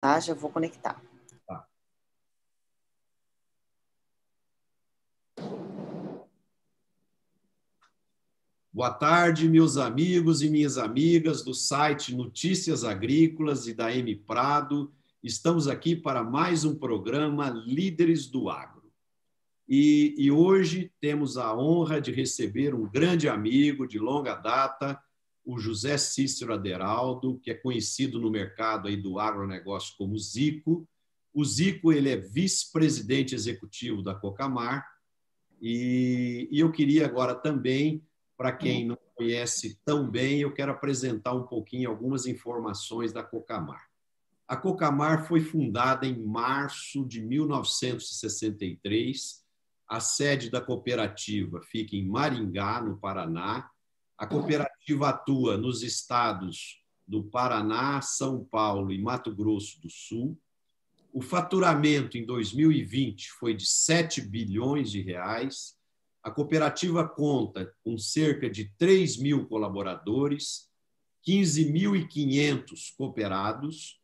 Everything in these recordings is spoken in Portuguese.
Tá, já vou conectar. Tá. Boa tarde, meus amigos e minhas amigas do site Notícias Agrícolas e da M Prado. Estamos aqui para mais um programa Líderes do Agro. E, e hoje temos a honra de receber um grande amigo de longa data, o José Cícero Aderaldo, que é conhecido no mercado aí do agronegócio como Zico. O Zico ele é vice-presidente executivo da Cocamar e, e eu queria agora também, para quem não conhece tão bem, eu quero apresentar um pouquinho algumas informações da Cocamar. A Cocamar foi fundada em março de 1963. A sede da cooperativa fica em Maringá, no Paraná, a cooperativa atua nos estados do Paraná, São Paulo e Mato Grosso do Sul. O faturamento em 2020 foi de 7 bilhões de reais. A cooperativa conta com cerca de 3 mil colaboradores, 15.500 cooperados,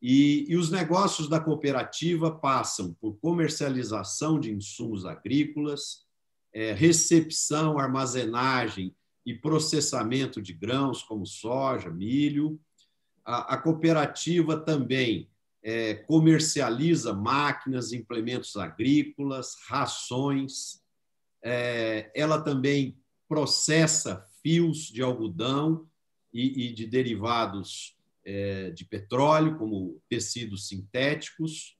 e, e, os negócios da cooperativa passam por comercialização de insumos agrícolas, é, recepção, armazenagem e processamento de grãos como soja, milho. A, a cooperativa também é, comercializa máquinas, implementos agrícolas, rações. É, ela também processa fios de algodão e, e de derivados é, de petróleo, como tecidos sintéticos.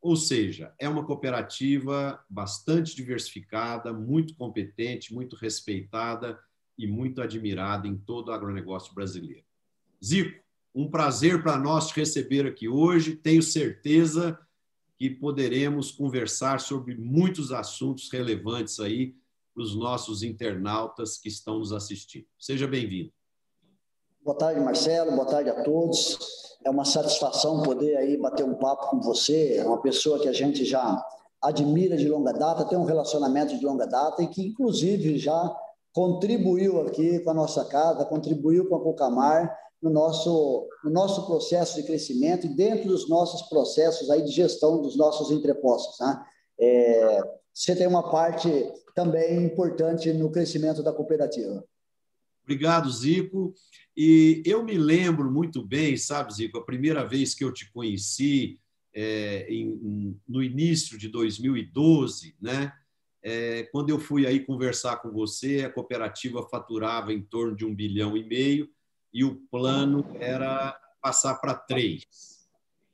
Ou seja, é uma cooperativa bastante diversificada, muito competente, muito respeitada e muito admirado em todo o agronegócio brasileiro. Zico, um prazer para nós te receber aqui hoje. Tenho certeza que poderemos conversar sobre muitos assuntos relevantes aí para os nossos internautas que estão nos assistindo. Seja bem-vindo. Boa tarde, Marcelo. Boa tarde a todos. É uma satisfação poder aí bater um papo com você, uma pessoa que a gente já admira de longa data, tem um relacionamento de longa data e que, inclusive, já contribuiu aqui com a nossa casa, contribuiu com a Cocamar no nosso, no nosso processo de crescimento e dentro dos nossos processos aí de gestão dos nossos entrepostos. Né? É, você tem uma parte também importante no crescimento da cooperativa. Obrigado, Zico. E eu me lembro muito bem, sabe, Zico, a primeira vez que eu te conheci, é, em, no início de 2012, né? É, quando eu fui aí conversar com você, a cooperativa faturava em torno de um bilhão e meio e o plano era passar para três.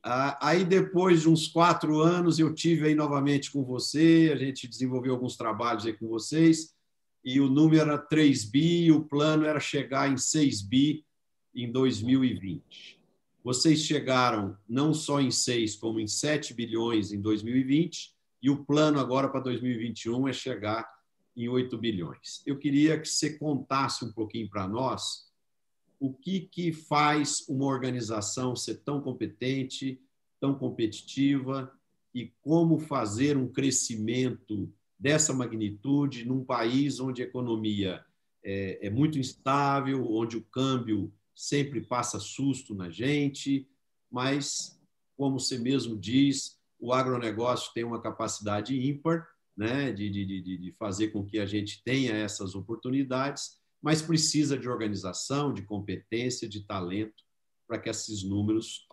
Ah, aí, depois de uns quatro anos, eu tive aí novamente com você, a gente desenvolveu alguns trabalhos aí com vocês, e o número era 3 bi, e o plano era chegar em 6 bi em 2020. Vocês chegaram não só em 6, como em 7 bilhões em 2020, e o plano agora para 2021 é chegar em 8 bilhões. Eu queria que você contasse um pouquinho para nós o que, que faz uma organização ser tão competente, tão competitiva e como fazer um crescimento dessa magnitude num país onde a economia é, é muito instável, onde o câmbio sempre passa susto na gente, mas, como você mesmo diz, o agronegócio tem uma capacidade ímpar né, de, de, de, de fazer com que a gente tenha essas oportunidades, mas precisa de organização, de competência, de talento para que esses números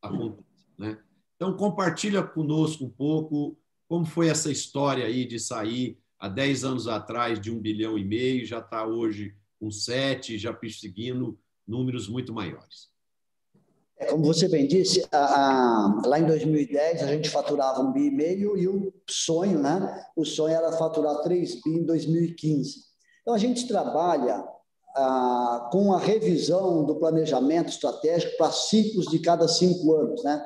aconteçam. Né? Então, compartilha conosco um pouco como foi essa história aí de sair há 10 anos atrás de um bilhão e meio, já está hoje com sete, já perseguindo números muito maiores. Como você bem disse, a, a, lá em 2010 a gente faturava um bi e meio e o sonho, né? O sonho era faturar 3 bi em 2015. Então a gente trabalha com a revisão do planejamento estratégico para ciclos de cada cinco anos, né?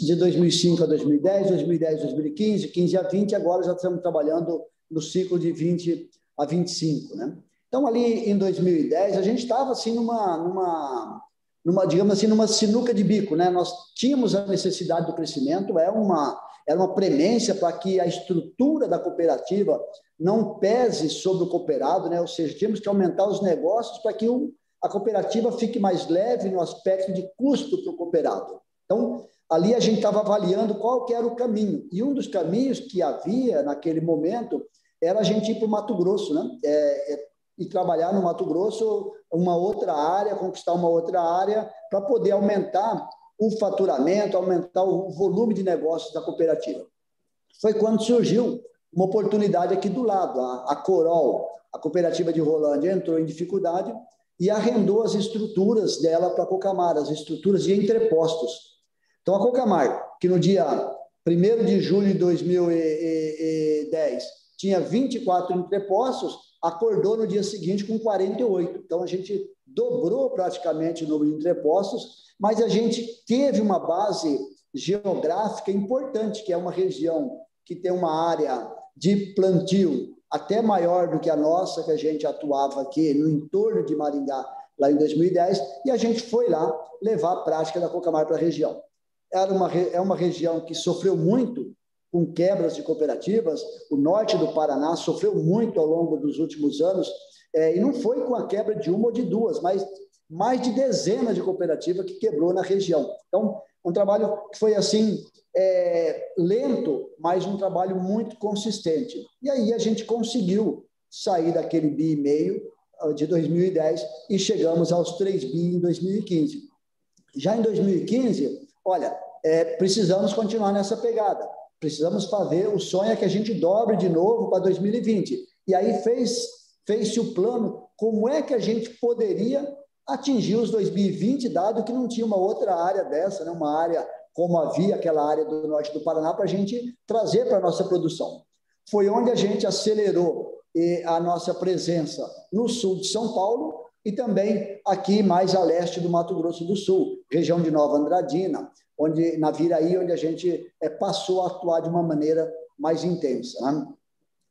De 2005 a 2010, 2010 a 2015, 15 a 20, agora já estamos trabalhando no ciclo de 20 a 25, né? Então ali em 2010 a gente estava assim numa, numa numa, digamos assim, numa sinuca de bico, né? Nós tínhamos a necessidade do crescimento, é uma, era uma premência para que a estrutura da cooperativa não pese sobre o cooperado, né? Ou seja, tínhamos que aumentar os negócios para que o, a cooperativa fique mais leve no aspecto de custo para o cooperado. Então, ali a gente estava avaliando qual que era o caminho. E um dos caminhos que havia naquele momento era a gente ir para o Mato Grosso, né? É, é, e trabalhar no Mato Grosso uma outra área, conquistar uma outra área, para poder aumentar o faturamento, aumentar o volume de negócios da cooperativa. Foi quando surgiu uma oportunidade aqui do lado, a, a Corol, a cooperativa de Rolândia, entrou em dificuldade e arrendou as estruturas dela para a Cocamar, as estruturas de entrepostos. Então, a Cocamar, que no dia 1 de julho de 2010 tinha 24 entrepostos, acordou no dia seguinte com 48. Então, a gente dobrou praticamente o número de entrepostos, mas a gente teve uma base geográfica importante, que é uma região que tem uma área de plantio até maior do que a nossa, que a gente atuava aqui no entorno de Maringá, lá em 2010, e a gente foi lá levar a prática da Cocamar para a região. Era uma, é uma região que sofreu muito com quebras de cooperativas, o norte do Paraná sofreu muito ao longo dos últimos anos, é, e não foi com a quebra de uma ou de duas, mas mais de dezenas de cooperativas que quebrou na região. Então, um trabalho que foi assim é, lento, mas um trabalho muito consistente. E aí a gente conseguiu sair daquele bi e meio ah, de 2010 e chegamos aos 3 bi em 2015. Já em 2015, olha, é, precisamos continuar nessa pegada. Precisamos fazer o sonho é que a gente dobre de novo para 2020. E aí fez fez-se o plano como é que a gente poderia atingir os 2020, dado que não tinha uma outra área dessa, né? uma área como havia aquela área do norte do Paraná, para a gente trazer para a nossa produção. Foi onde a gente acelerou a nossa presença no sul de São Paulo e também aqui mais a leste do Mato Grosso do Sul, região de Nova Andradina, onde na Viraí, onde a gente é, passou a atuar de uma maneira mais intensa. Né?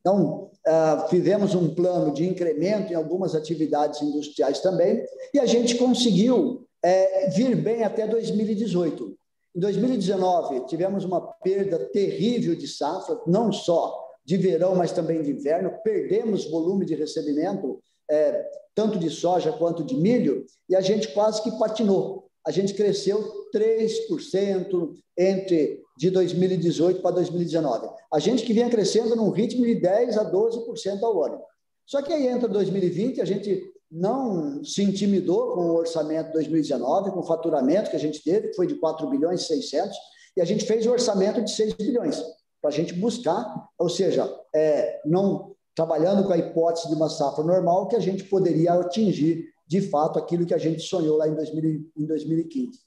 Então, uh, fizemos um plano de incremento em algumas atividades industriais também, e a gente conseguiu é, vir bem até 2018. Em 2019, tivemos uma perda terrível de safra, não só de verão, mas também de inverno. Perdemos volume de recebimento, é, tanto de soja quanto de milho, e a gente quase que patinou. A gente cresceu 3% entre de 2018 para 2019. A gente que vinha crescendo num ritmo de 10% a 12% ao ano. Só que aí entra 2020, a gente não se intimidou com o orçamento de 2019, com o faturamento que a gente teve, que foi de 4 bilhões e 600, e a gente fez o orçamento de 6 bilhões, para a gente buscar, ou seja, é, não trabalhando com a hipótese de uma safra normal, que a gente poderia atingir, de fato, aquilo que a gente sonhou lá em, 2000, em 2015.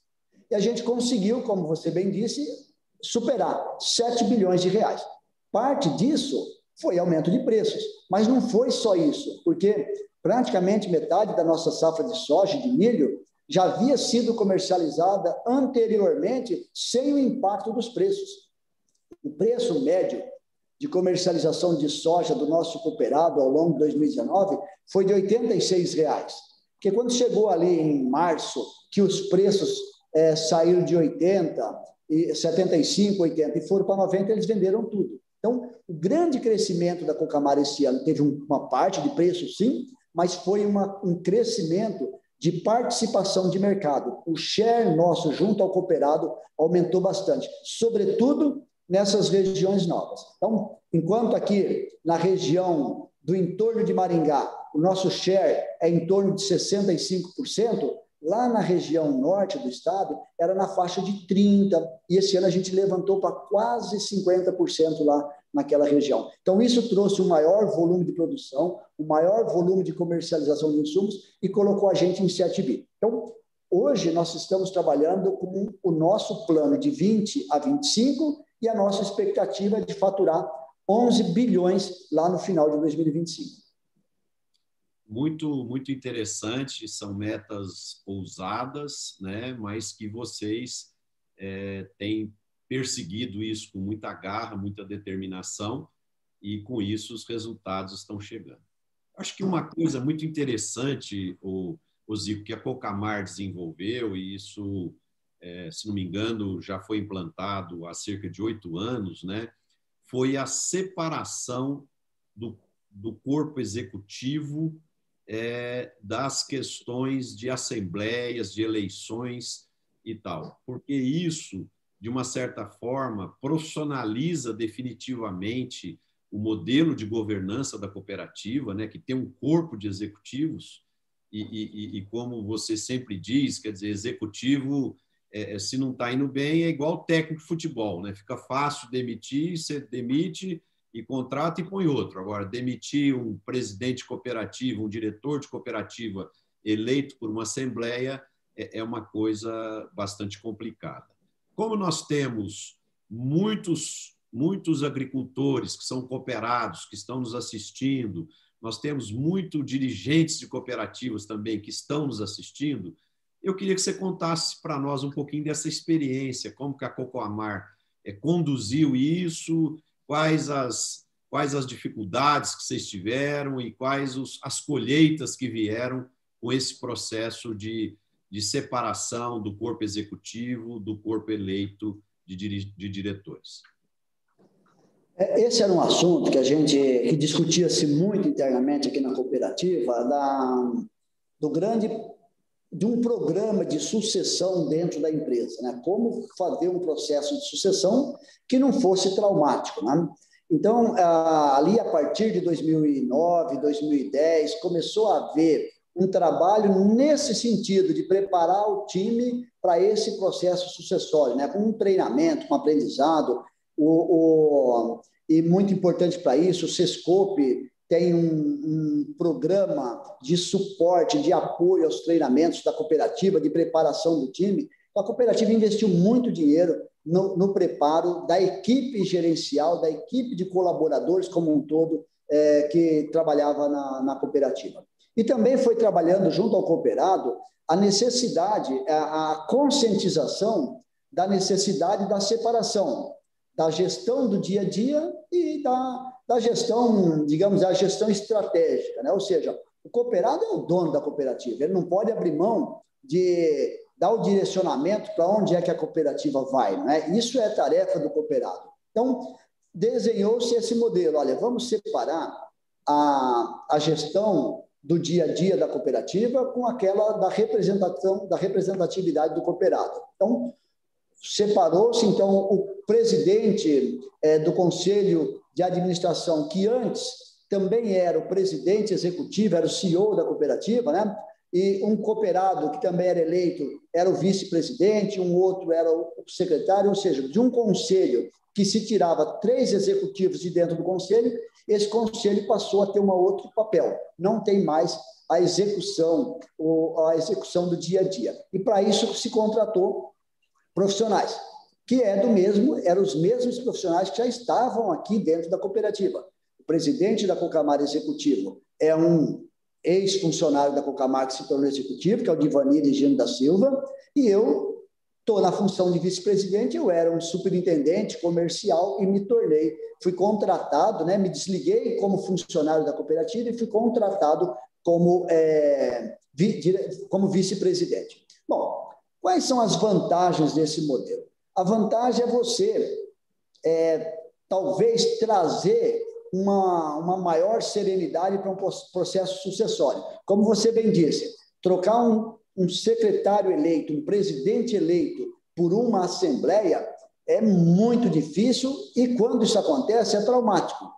E a gente conseguiu, como você bem disse, superar 7 bilhões de reais. Parte disso foi aumento de preços, mas não foi só isso, porque praticamente metade da nossa safra de soja e de milho já havia sido comercializada anteriormente sem o impacto dos preços. O preço médio de comercialização de soja do nosso cooperado ao longo de 2019 foi de 86 reais. Porque quando chegou ali em março, que os preços é, saíram de 80, e 75, 80 e foram para 90, eles venderam tudo. Então, o grande crescimento da Cocamar esse ano teve uma parte de preço, sim, mas foi uma, um crescimento de participação de mercado. O share nosso junto ao cooperado aumentou bastante, sobretudo nessas regiões novas. Então, enquanto aqui na região do entorno de Maringá, o nosso share é em torno de 65%, lá na região norte do estado era na faixa de 30%, e esse ano a gente levantou para quase 50% lá naquela região. Então, isso trouxe um maior volume de produção, um maior volume de comercialização de insumos e colocou a gente em 7 bi. Então, hoje nós estamos trabalhando com o nosso plano de 20 a 25 e a nossa expectativa é de faturar 11 bilhões lá no final de 2025. Muito, muito interessante, são metas ousadas, né? mas que vocês é, têm perseguido isso com muita garra, muita determinação, e com isso os resultados estão chegando. Acho que uma coisa muito interessante, o, o Zico, que a Cocamar desenvolveu, e isso, é, se não me engano, já foi implantado há cerca de oito anos, né? foi a separação do, do corpo executivo é, das questões de assembleias, de eleições e tal, porque isso de uma certa forma, profissionaliza definitivamente o modelo de governança da cooperativa, né, que tem um corpo de executivos, e, e, e como você sempre diz, quer dizer, executivo, é, é se não está indo bem, é igual técnico de futebol, né? fica fácil demitir, você demite e contrata e põe outro. Agora, demitir um presidente de cooperativa, um diretor de cooperativa eleito por uma assembleia é, é uma coisa bastante complicada. Como nós temos muitos muitos agricultores que são cooperados, que estão nos assistindo, nós temos muitos dirigentes de cooperativas também que estão nos assistindo. Eu queria que você contasse para nós um pouquinho dessa experiência, como que a Cocoamar é, conduziu isso, quais as, quais as dificuldades que vocês tiveram e quais os, as colheitas que vieram com esse processo de, de separação do corpo executivo do corpo eleito de, de diretores. É, esse era um assunto que a gente que discutia-se muito internamente aqui na cooperativa da, do grande de um programa de sucessão dentro da empresa, né? Como fazer um processo de sucessão que não fosse traumático, né? Então, ali a partir de 2009, 2010, começou a haver um trabalho nesse sentido de preparar o time para esse processo sucessório, né? com um treinamento, com um aprendizado. O, o, e muito importante para isso, o Sescope tem um, um, programa de suporte, de apoio aos treinamentos da cooperativa, de preparação do time. A cooperativa investiu muito dinheiro no, no preparo da equipe gerencial, da equipe de colaboradores como um todo é, que trabalhava na, na cooperativa. E também foi trabalhando junto ao cooperado a necessidade, a, a conscientização da necessidade da separação da gestão do dia a dia e da, da gestão, digamos, a gestão estratégica, né? Ou seja, o cooperado é o dono da cooperativa, ele não pode abrir mão de dar o direcionamento para onde é que a cooperativa vai, né? Isso é tarefa do cooperado. Então, desenhou-se esse modelo, olha, vamos separar a, a gestão do dia a dia da cooperativa com aquela da representação da representatividade do cooperado. Então, separou-se então o presidente é, do conselho de administração, que antes também era o presidente executivo, era o CEO da cooperativa, né? E um cooperado que também era eleito era o vice-presidente, um outro era o secretário, ou seja, de um conselho que se tirava três executivos de dentro do conselho, esse conselho passou a ter um outro papel. Não tem mais a execução, a execução do dia a dia. E para isso se contratou profissionais, que é do mesmo, eram os mesmos profissionais que já estavam aqui dentro da cooperativa. O presidente da Cocamar Executivo é um ex-funcionário da Cocamar que se tornou executivo, que é o Divanir Gino da Silva, e eu estou na função de vice-presidente, eu era um superintendente comercial e me tornei, fui contratado, né, me desliguei como funcionário da cooperativa e fui contratado como, é, vi, como vice-presidente. Bom, Quais são as vantagens desse modelo? A vantagem é você, é, talvez, trazer uma, uma maior serenidade para um processo sucessório. Como você bem disse, trocar um, um secretário eleito, um presidente eleito por uma assembleia é muito difícil e, quando isso acontece, é traumático.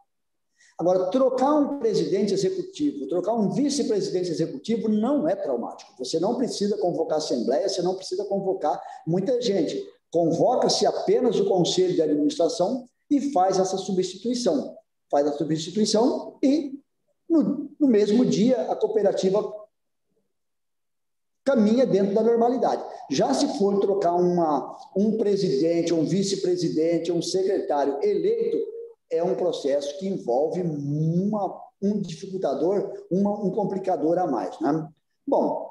Agora, trocar um presidente executivo, trocar um vice-presidente executivo não é traumático. Você não precisa convocar assembleia, você não precisa convocar muita gente. Convoca-se apenas o conselho de administração e faz essa substituição. Faz a substituição e, no, no mesmo dia, a cooperativa caminha dentro da normalidade. Já se for trocar uma, um presidente, um vice-presidente, um secretário eleito, é um processo que envolve uma, um dificultador, uma, um complicador a mais. Né? Bom,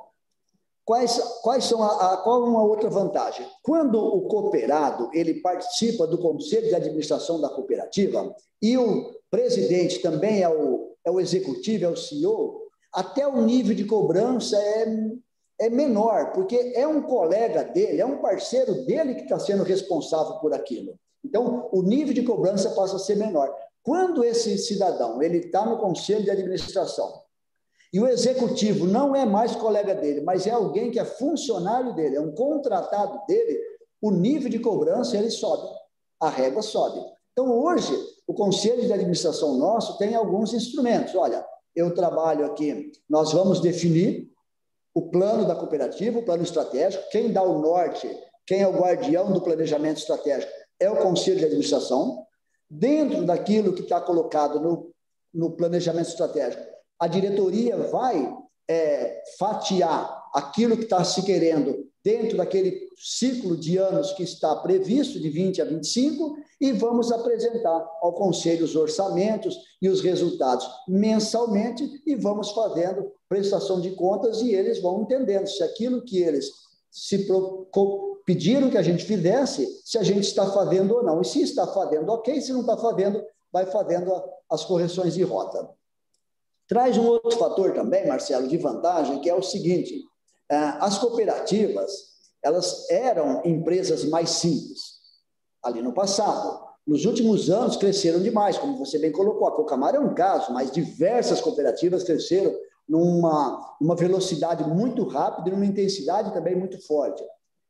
quais, quais são a, a, qual uma outra vantagem? Quando o cooperado ele participa do conselho de administração da cooperativa e o presidente também é o, é o executivo, é o CEO, até o nível de cobrança é, é menor, porque é um colega dele, é um parceiro dele que está sendo responsável por aquilo. Então, o nível de cobrança passa a ser menor. Quando esse cidadão ele está no conselho de administração e o executivo não é mais colega dele, mas é alguém que é funcionário dele, é um contratado dele, o nível de cobrança ele sobe, a régua sobe. Então, hoje, o conselho de administração nosso tem alguns instrumentos. Olha, eu trabalho aqui, nós vamos definir o plano da cooperativa, o plano estratégico, quem dá o norte, quem é o guardião do planejamento estratégico é o conselho de administração. Dentro daquilo que está colocado no, no planejamento estratégico, a diretoria vai é, fatiar aquilo que está se querendo dentro daquele ciclo de anos que está previsto, de 20 a 25, e vamos apresentar ao Conselho os orçamentos e os resultados mensalmente, e vamos fazendo prestação de contas, e eles vão entendendo se aquilo que eles se pediram que a gente fizesse, se a gente está fazendo ou não. E se está fazendo, ok, se não está fazendo, vai fazendo as correções de rota. Traz um outro fator também, Marcelo, de vantagem, que é o seguinte: é, as cooperativas elas eram empresas mais simples ali no passado. Nos últimos anos cresceram demais, como você bem colocou. A Cocamar é um caso, mas diversas cooperativas cresceram numa, numa velocidade muito rápida e numa intensidade também muito forte.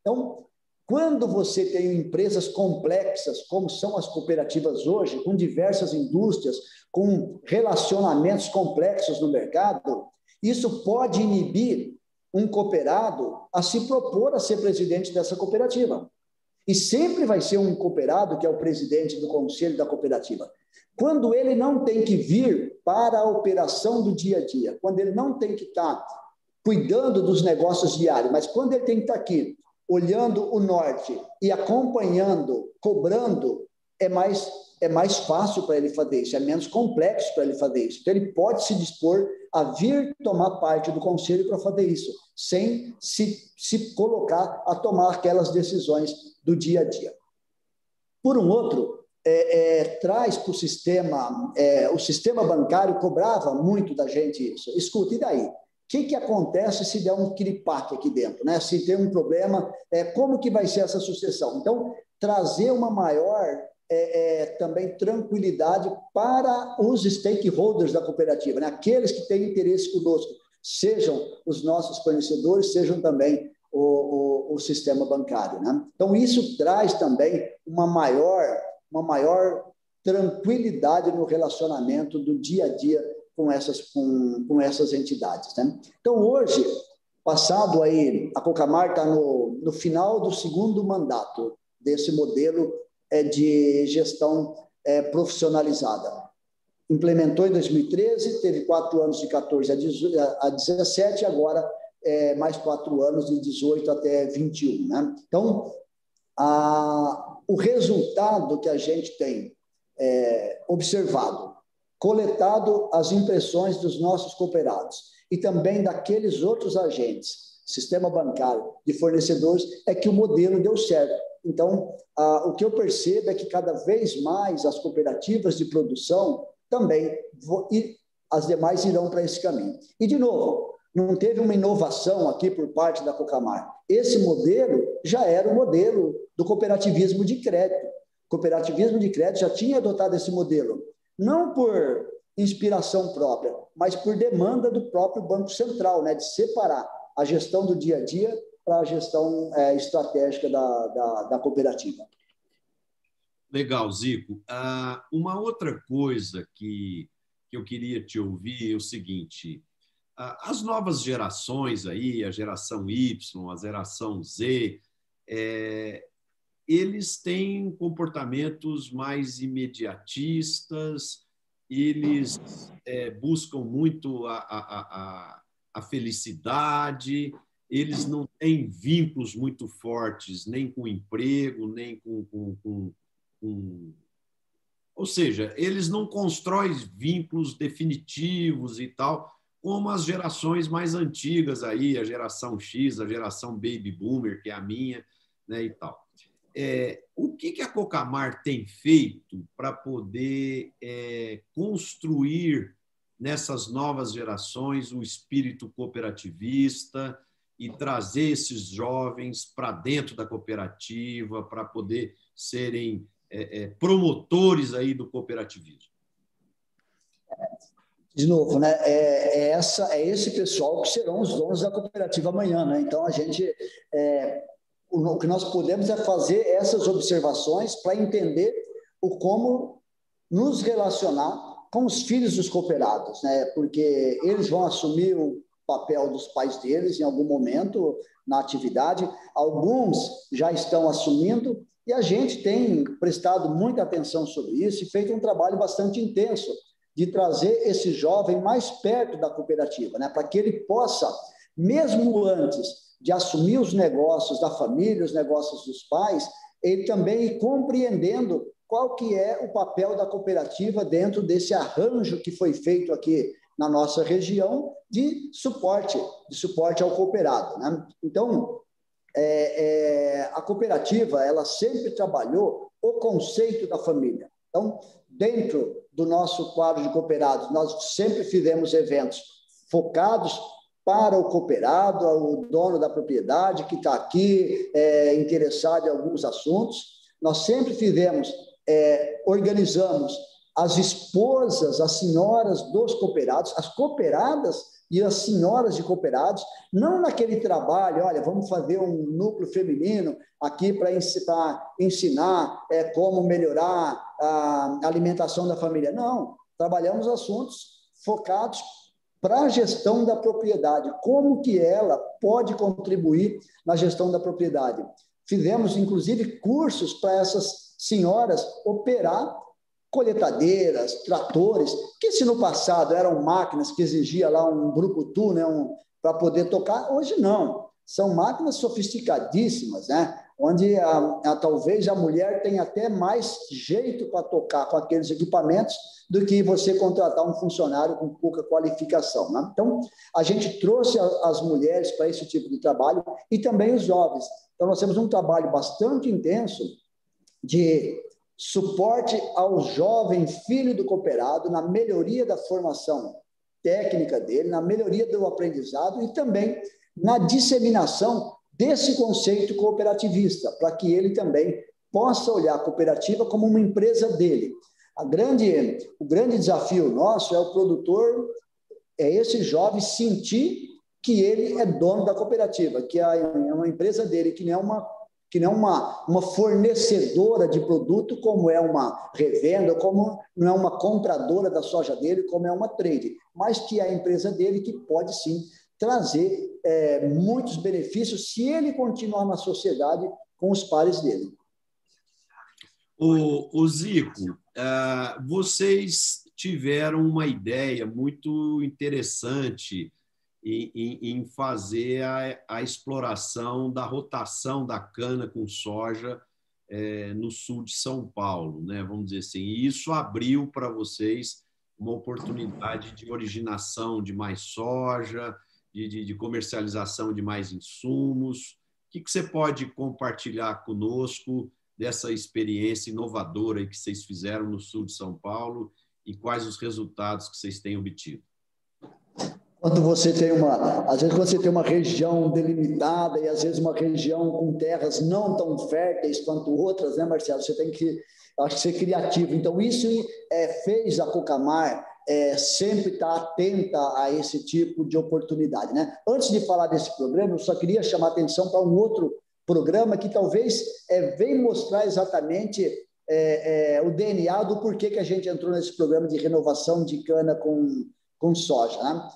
Então, quando você tem empresas complexas, como são as cooperativas hoje, com diversas indústrias, com relacionamentos complexos no mercado, isso pode inibir um cooperado a se propor a ser presidente dessa cooperativa. E sempre vai ser um cooperado que é o presidente do conselho da cooperativa. Quando ele não tem que vir para a operação do dia a dia, quando ele não tem que estar cuidando dos negócios diários, mas quando ele tem que estar aqui olhando o norte e acompanhando, cobrando, é mais é mais fácil para ele fazer isso, é menos complexo para ele fazer isso. Então ele pode se dispor a vir tomar parte do conselho para fazer isso, sem se, se colocar a tomar aquelas decisões do dia a dia. Por um outro, é, é, traz para o sistema, é, o sistema bancário cobrava muito da gente isso. Escuta, e daí? O que, que acontece se der um kiripaque aqui dentro? Né? Se tem um problema, é, como que vai ser essa sucessão? Então, trazer uma maior é, é, também tranquilidade para os stakeholders da cooperativa, né? aqueles que têm interesse conosco, sejam os nossos fornecedores, sejam também o, o, o sistema bancário. Né? Então, isso traz também uma maior, uma maior tranquilidade no relacionamento do dia a dia com essas, com, com essas entidades. Né? Então, hoje, passado aí, a Cocamar está no, no final do segundo mandato desse modelo é, de gestão é, profissionalizada. Implementou em 2013, teve quatro anos de 14 a 17, agora é, mais quatro anos de 18 até 21. Né? Então, a, o resultado que a gente tem é, observado coletado as impressões dos nossos cooperados e também daqueles outros agentes, sistema bancário, de fornecedores, é que o modelo deu certo. Então, o que eu percebo é que cada vez mais as cooperativas de produção também, e as demais irão para esse caminho. E, de novo, não teve uma inovação aqui por parte da Cocamar. Esse modelo já era o modelo do cooperativismo de crédito. O cooperativismo de crédito já tinha adotado esse modelo não por inspiração própria, mas por demanda do próprio Banco Central, né, de separar a gestão do dia a dia para a gestão é, estratégica da, da, da, cooperativa. Legal, Zico. Ah, uma outra coisa que, que eu queria te ouvir é o seguinte: ah, as novas gerações aí, a geração Y, a geração Z, é, eles têm comportamentos mais imediatistas, eles é, buscam muito a, a, a, a, felicidade, eles não têm vínculos muito fortes, nem com emprego, nem com, com, com, com. Ou seja, eles não constroem vínculos definitivos e tal, como as gerações mais antigas aí, a geração X, a geração Baby Boomer, que é a minha, né, e tal é, o que, que a Cocamar tem feito para poder é, construir nessas novas gerações o espírito cooperativista e trazer esses jovens para dentro da cooperativa para poder serem é, é, promotores aí do cooperativismo? De novo, né? É, é, essa, é esse pessoal que serão os donos da cooperativa amanhã, né? Então a gente é, o que nós podemos é fazer essas observações para entender o como nos relacionar com os filhos dos cooperados, né? Porque eles vão assumir o papel dos pais deles em algum momento na atividade. Alguns já estão assumindo e a gente tem prestado muita atenção sobre isso e feito um trabalho bastante intenso de trazer esse jovem mais perto da cooperativa, né? Para que ele possa, mesmo antes de assumir os negócios da família, os negócios dos pais, ele também compreendendo qual que é o papel da cooperativa dentro desse arranjo que foi feito aqui na nossa região de suporte, de suporte ao cooperado. Né? Então, é, é, a cooperativa ela sempre trabalhou o conceito da família. Então, dentro do nosso quadro de cooperados, nós sempre fizemos eventos focados para o cooperado, o dono da propriedade que está aqui é, interessado em alguns assuntos. Nós sempre fizemos, é, organizamos as esposas, as senhoras dos cooperados, as cooperadas e as senhoras de cooperados, não naquele trabalho, olha, vamos fazer um núcleo feminino aqui para ensinar, é, como melhorar a alimentação da família. Não, trabalhamos assuntos focados para a gestão da propriedade, como que ela pode contribuir na gestão da propriedade. Fizemos, inclusive, cursos para essas senhoras operar coletadeiras, tratores, que se no passado eram máquinas que exigia lá um brucutu, né, um, para poder tocar, hoje não. São máquinas sofisticadíssimas, né? Onde a, a, talvez a mulher tenha até mais jeito para tocar com aqueles equipamentos do que você contratar um funcionário com pouca qualificação. Né? Então, a gente trouxe a, as mulheres para esse tipo de trabalho e também os jovens. Então, nós temos um trabalho bastante intenso de suporte ao jovem filho do cooperado na melhoria da formação técnica dele, na melhoria do aprendizado e também na disseminação desse conceito cooperativista, para que ele também possa olhar a cooperativa como uma empresa dele. A grande, o grande desafio nosso é o produtor, é esse jovem sentir que ele é dono da cooperativa, que é uma empresa dele, que não é uma que não é uma, uma fornecedora de produto, como é uma revenda, como não é uma compradora da soja dele, como é uma trade, mas que é a empresa dele que pode sim trazer é, muitos benefícios se ele continuar na sociedade com os pares dele. O, o Zico, uh, vocês tiveram uma ideia muito interessante em, em fazer a, a, exploração da rotação da cana com soja é, no sul de São Paulo, né? vamos dizer assim. E isso abriu para vocês uma oportunidade de originação de mais soja, de, de, de comercialização de mais insumos. O que, que você pode compartilhar conosco dessa experiência inovadora que vocês fizeram no sul de São Paulo e quais os resultados que vocês têm obtido? Quando você tem uma, às vezes você tem uma região delimitada e às vezes uma região com terras não tão férteis quanto outras, né, Marcelo? Você tem que, acho que ser criativo. Então isso é, fez a Cocamar é, sempre estar atenta a esse tipo de oportunidade, né? Antes de falar desse programa, eu só queria chamar atenção para um outro programa que talvez é, vem mostrar exatamente é, é, o DNA do porquê que a gente entrou nesse programa de renovação de cana com, com soja. Né?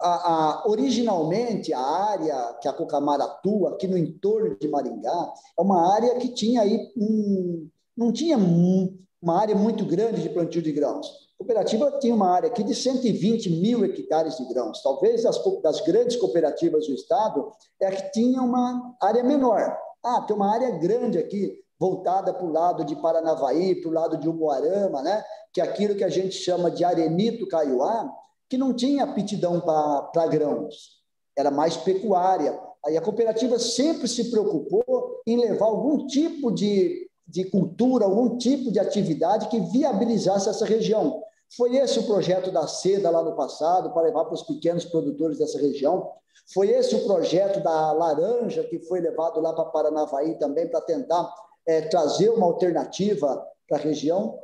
a, a, originalmente, a área que a Cocamara atua, aqui no entorno de Maringá, é uma área que tinha aí um, não tinha um, uma área muito grande de plantio de grãos. Cooperativa tinha uma área aqui de 120 mil hectares de grãos. Talvez das, das grandes cooperativas do estado é a que tinha uma área menor. Ah, tem uma área grande aqui, voltada para o lado de Paranavaí, para o lado de Umuarama, né? que é aquilo que a gente chama de arenito caiuá, que não tinha aptidão para grãos, era mais pecuária. Aí a cooperativa sempre se preocupou em levar algum tipo de, de cultura, algum tipo de atividade que viabilizasse essa região. Foi esse o projeto da seda lá no passado, para levar para os pequenos produtores dessa região. Foi esse o projeto da laranja, que foi levado lá para Paranavaí também, para tentar é, trazer uma alternativa para a região.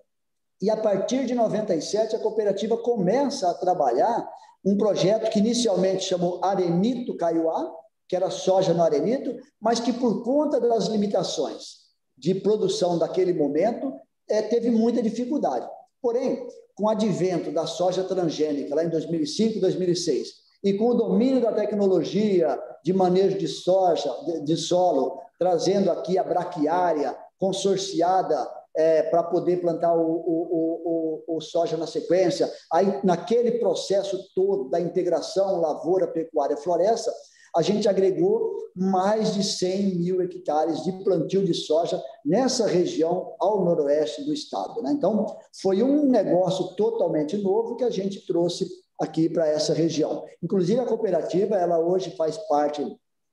E a partir de 97, a cooperativa começa a trabalhar um projeto que inicialmente chamou Arenito Caiuá, que era soja no arenito, mas que por conta das limitações de produção daquele momento, é, teve muita dificuldade. Porém, com o advento da soja transgênica, lá em 2005, 2006, e com o domínio da tecnologia de manejo de soja, de, de solo, trazendo aqui a braquiária consorciada é, para poder plantar o, o, o, o, soja na sequência. Aí, naquele processo todo da integração lavoura, pecuária, floresta, a gente agregou mais de 100 mil hectares de plantio de soja nessa região ao noroeste do estado. Né? Então, foi um negócio totalmente novo que a gente trouxe aqui para essa região. Inclusive, a cooperativa, ela hoje faz parte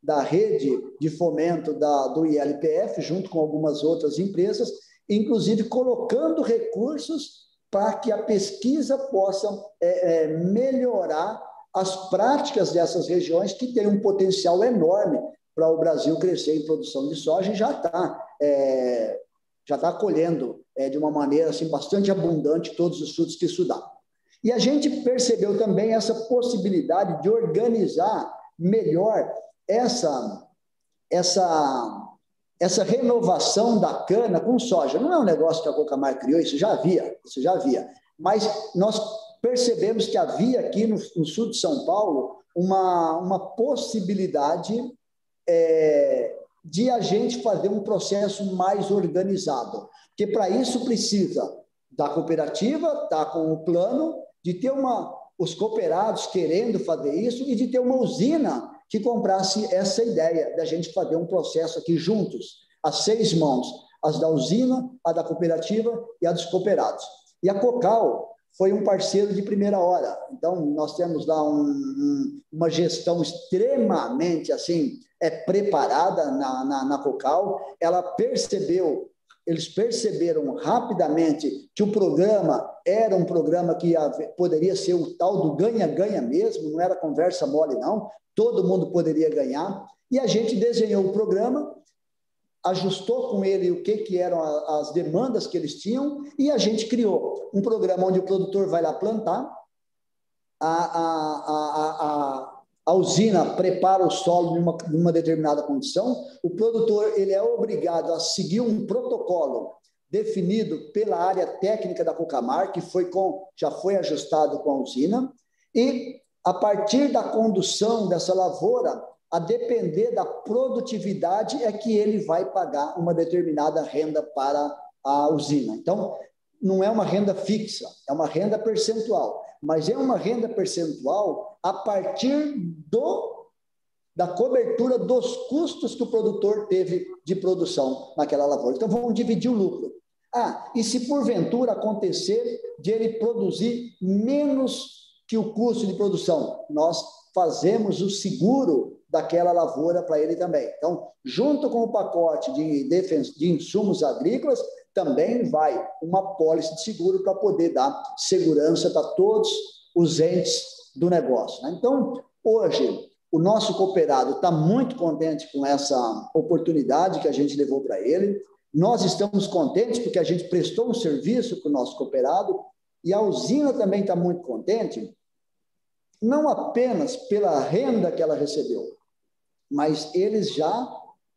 da rede de fomento da, do ILPF, junto com algumas outras empresas, inclusive colocando recursos para que a pesquisa possa é, é, melhorar as práticas dessas regiões que têm um potencial enorme para o Brasil crescer em produção de soja e já está é, já está colhendo é, de uma maneira assim bastante abundante todos os frutos que isso dá. E a gente percebeu também essa possibilidade de organizar melhor essa essa essa renovação da cana com soja. Não é um negócio que a Cocamar criou, isso já havia, isso já havia. Mas nós percebemos que havia aqui no, no sul de São Paulo uma, uma possibilidade é, de a gente fazer um processo mais organizado. Porque para isso precisa da cooperativa, tá com o plano, de ter uma, os cooperados querendo fazer isso e de ter uma usina que comprasse essa ideia da gente fazer um processo aqui juntos, as seis mãos, as da usina, a da cooperativa e a dos cooperados. E a Cocal foi um parceiro de primeira hora. Então, nós temos lá um, um, uma gestão extremamente assim é preparada na, na, na Cocal. Ela percebeu, eles perceberam rapidamente que o programa era um programa que poderia ser o tal do ganha-ganha mesmo, não era conversa mole, não todo mundo poderia ganhar. E a gente desenhou o programa, ajustou com ele o que, que eram as demandas que eles tinham, e a gente criou um programa onde o produtor vai lá plantar, a, a, a, a, usina prepara o solo numa, numa determinada condição, o produtor ele é obrigado a seguir um protocolo definido pela área técnica da Cocamar, que foi com, já foi ajustado com a usina, e a partir da condução dessa lavoura, a depender da produtividade, é que ele vai pagar uma determinada renda para a usina. Então, não é uma renda fixa, é uma renda percentual, mas é uma renda percentual a partir do da cobertura dos custos que o produtor teve de produção naquela lavoura. Então, vamos dividir o lucro. Ah, e se porventura acontecer de ele produzir menos que o custo de produção, nós fazemos o seguro daquela lavoura para ele também. Então, junto com o pacote de, de insumos agrícolas, também vai uma pólice de seguro para poder dar segurança para todos os entes do negócio. Né? Então, hoje, o nosso cooperado está muito contente com essa oportunidade que a gente levou para ele. Nós estamos contentes porque a gente prestou um serviço para o nosso cooperado e a usina também está muito contente não apenas pela renda que ela recebeu, mas eles já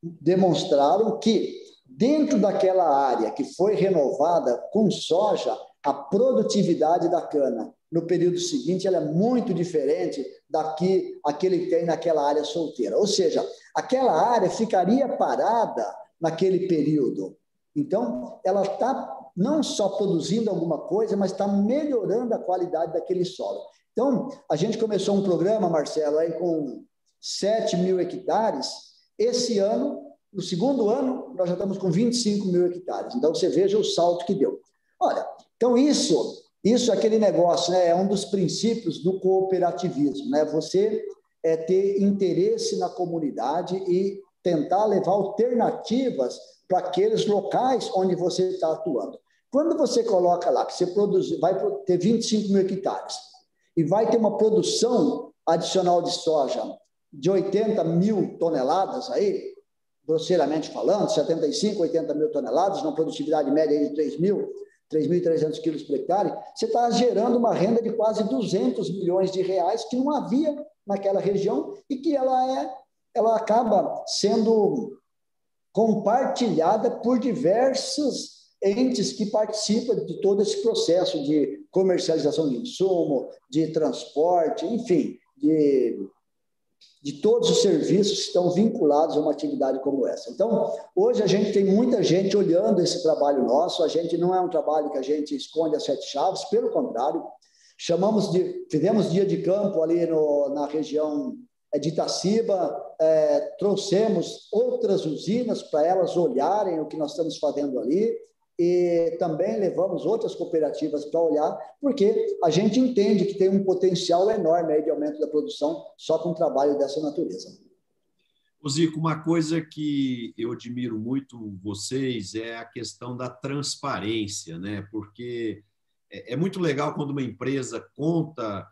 demonstraram que, dentro daquela área que foi renovada com soja, a produtividade da cana no período seguinte ela é muito diferente daqui aquele que tem naquela área solteira. Ou seja, aquela área ficaria parada naquele período. Então, ela está não só produzindo alguma coisa, mas está melhorando a qualidade daquele solo. Então, a gente começou um programa, Marcelo, aí com 7 mil hectares. Esse ano, no segundo ano, nós já estamos com 25 mil hectares. Então, você veja o salto que deu. Olha, então isso, isso é aquele negócio, né? É um dos princípios do cooperativismo, né? Você é ter interesse na comunidade e tentar levar alternativas para aqueles locais onde você está atuando. Quando você coloca lá que você produz, vai ter 25 mil hectares, e vai ter uma produção adicional de soja de 80 mil toneladas aí, grosseiramente falando, 75, 80 mil toneladas, uma produtividade média de 3 mil, 3.300 quilos por hectare, você está gerando uma renda de quase 200 milhões de reais que não havia naquela região e que ela é ela acaba sendo compartilhada por diversos entes que participam de todo esse processo de comercialização de insumo, de transporte, enfim, de, de todos os serviços que estão vinculados a uma atividade como essa. Então, hoje a gente tem muita gente olhando esse trabalho nosso, a gente não é um trabalho que a gente esconde as sete chaves, pelo contrário, chamamos de, fizemos dia de campo ali no, na região é, de Itaciba, é, trouxemos outras usinas para elas olharem o que nós estamos fazendo ali e também levamos outras cooperativas para olhar, porque a gente entende que tem um potencial enorme de aumento da produção só com um trabalho dessa natureza. O Zico, uma coisa que eu admiro muito vocês é a questão da transparência, né? Porque é, é muito legal quando uma empresa conta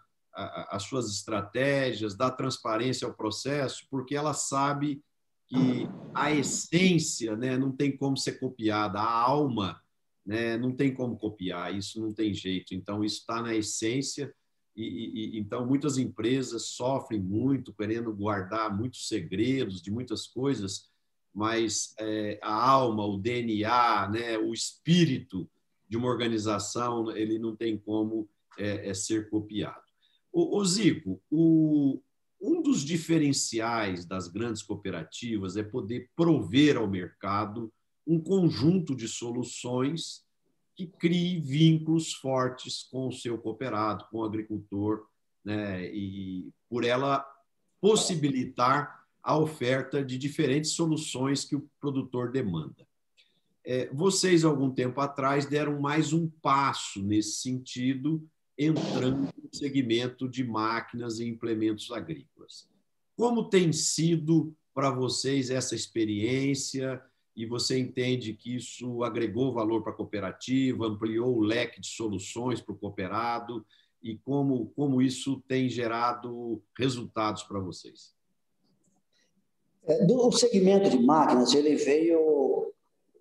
as suas estratégias, dá transparência ao processo, porque ela sabe que a essência né, não tem como ser copiada, a alma né, não tem como copiar, isso não tem jeito. Então, isso está na essência, e, e, então muitas empresas sofrem muito, querendo guardar muitos segredos de muitas coisas, mas é, a alma, o DNA, né, o espírito de uma organização, ele não tem como é, é ser copiado. O, o Zico, o, um dos diferenciais das grandes cooperativas é poder prover ao mercado um conjunto de soluções que crie vínculos fortes com o seu cooperado, com o agricultor, né? e por ela possibilitar a oferta de diferentes soluções que o produtor demanda. É, vocês, algum tempo atrás, deram mais um passo nesse sentido, entrando no segmento de máquinas e implementos agrícolas. Como tem sido para vocês essa experiência? E você entende que isso agregou valor para a cooperativa, ampliou o leque de soluções para o cooperado? E como, como isso tem gerado resultados para vocês? É, o segmento de máquinas, ele veio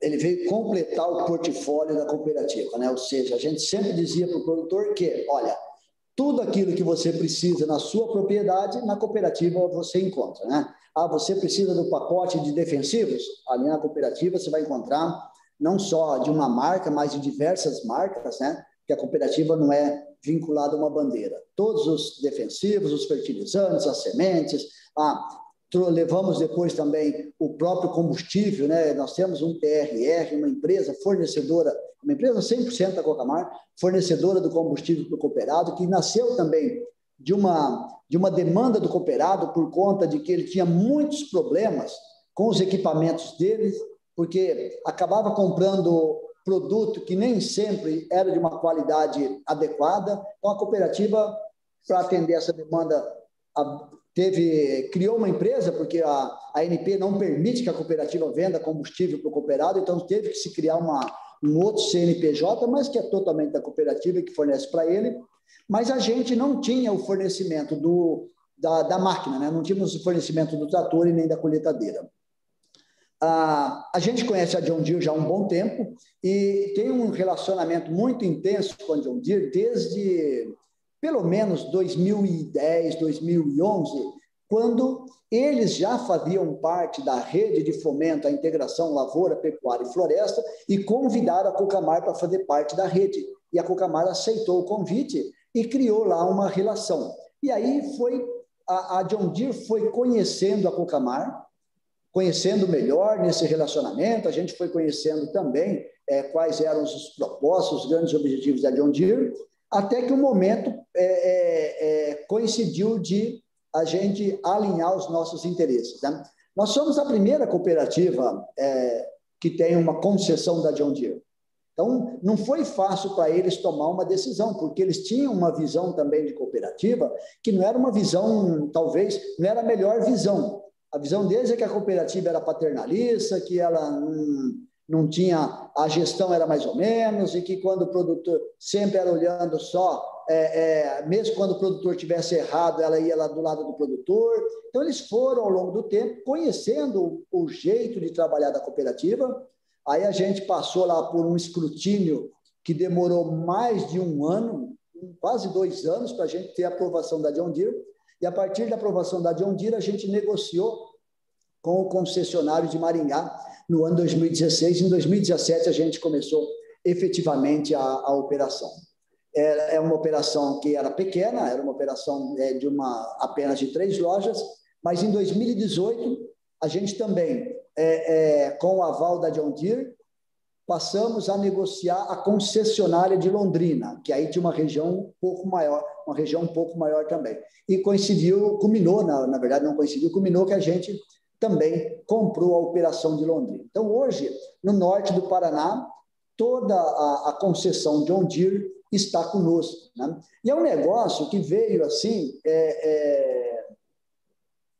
ele veio completar o portfólio da cooperativa, né? Ou seja, a gente sempre dizia para o produtor que, olha, tudo aquilo que você precisa na sua propriedade, na cooperativa você encontra, né? Ah, você precisa do pacote de defensivos? Ali na cooperativa você vai encontrar não só de uma marca, mas de diversas marcas, né? Que a cooperativa não é vinculada a uma bandeira. Todos os defensivos, os fertilizantes, as sementes, ah, levamos depois também o próprio combustível, né? Nós temos um TRR, uma empresa fornecedora, uma empresa 100% da Cocamar, fornecedora do combustível para o cooperado, que nasceu também de uma, de uma demanda do cooperado por conta de que ele tinha muitos problemas com os equipamentos dele, porque acabava comprando produto que nem sempre era de uma qualidade adequada. Então, a cooperativa, para atender essa demanda, teve criou uma empresa, porque a, ANP não permite que a cooperativa venda combustível para o cooperado, então teve que se criar uma, um outro CNPJ, mas que é totalmente da cooperativa que fornece para ele. Mas a gente não tinha o fornecimento do, da, da máquina, né? não tínhamos o fornecimento do trator e nem da colheitadeira. Ah, a gente conhece a John Deere já há um bom tempo e tem um relacionamento muito intenso com a John Deere desde pelo menos 2010, 2011, quando eles já faziam parte da rede de fomento à integração lavoura, pecuária e floresta e convidaram a Cocamar para fazer parte da rede. E a Cocamar aceitou o convite e criou lá uma relação. E aí foi a, a John Deere foi conhecendo a Cocamar, conhecendo melhor nesse relacionamento, a gente foi conhecendo também é, quais eram os propósitos, os grandes objetivos da John Deere, até que o momento é, é, é, coincidiu de a gente alinhar os nossos interesses. Né? Nós somos a primeira cooperativa é, que tem uma concessão da John Deere. Então, não foi fácil para eles tomar uma decisão, porque eles tinham uma visão também de cooperativa que não era uma visão, talvez, não era a melhor visão. A visão deles é que a cooperativa era paternalista, que ela não, não tinha, a gestão era mais ou menos, e que quando o produtor sempre era olhando só, é, é, mesmo quando o produtor tivesse errado, ela ia lá do lado do produtor. Então, eles foram, ao longo do tempo, conhecendo o, o jeito de trabalhar da cooperativa. Aí a gente passou lá por um escrutínio que demorou mais de um ano, quase dois anos, para a gente ter a aprovação da John Deere. E a partir da aprovação da John Deere, a gente negociou com o concessionário de Maringá no ano 2016. Em 2017, a gente começou efetivamente a, a operação. É, é uma operação que era pequena, era uma operação é, de uma apenas de três lojas, mas em 2018 a gente também, é, é, com o aval da John Deere, passamos a negociar a concessionária de Londrina, que aí tinha uma região um pouco maior, uma região um pouco maior também. E coincidiu, culminou, na, na verdade não coincidiu, culminou que a gente também comprou a operação de Londrina. Então, hoje, no norte do Paraná, toda a, a concessão John Deere está conosco. Né? E é um negócio que veio assim é, é,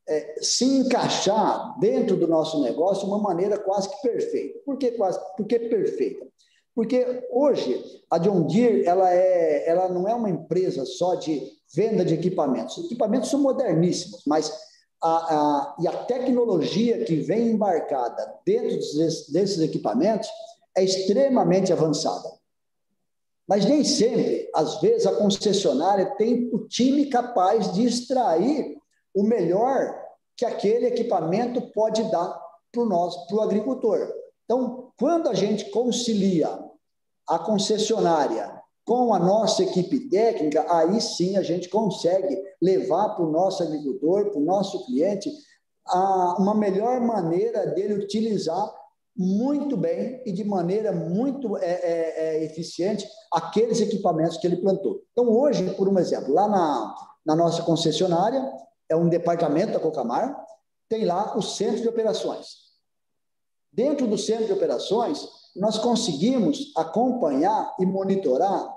é, se encaixar dentro do nosso negócio de uma maneira quase que perfeita. Por que quase? Por que perfeita? Porque hoje a John Deere ela, é, ela não é uma empresa só de venda de equipamentos. Os equipamentos são moderníssimos, mas a, a, e a tecnologia que vem embarcada dentro desses, desses equipamentos é extremamente avançada. Mas nem sempre, às vezes, a concessionária tem o time capaz de extrair o melhor que aquele equipamento pode dar para o para o agricultor. Então, quando a gente concilia a concessionária com a nossa equipe técnica, aí sim a gente consegue levar para o nosso agricultor, para o nosso cliente, a, uma melhor maneira dele utilizar muito bem e de maneira muito é, é, é, eficiente aqueles equipamentos que ele plantou. Então, hoje, por um exemplo, lá na, na nossa concessionária, é um departamento da Cocamar, tem lá o centro de operações. Dentro do centro de operações, nós conseguimos acompanhar e monitorar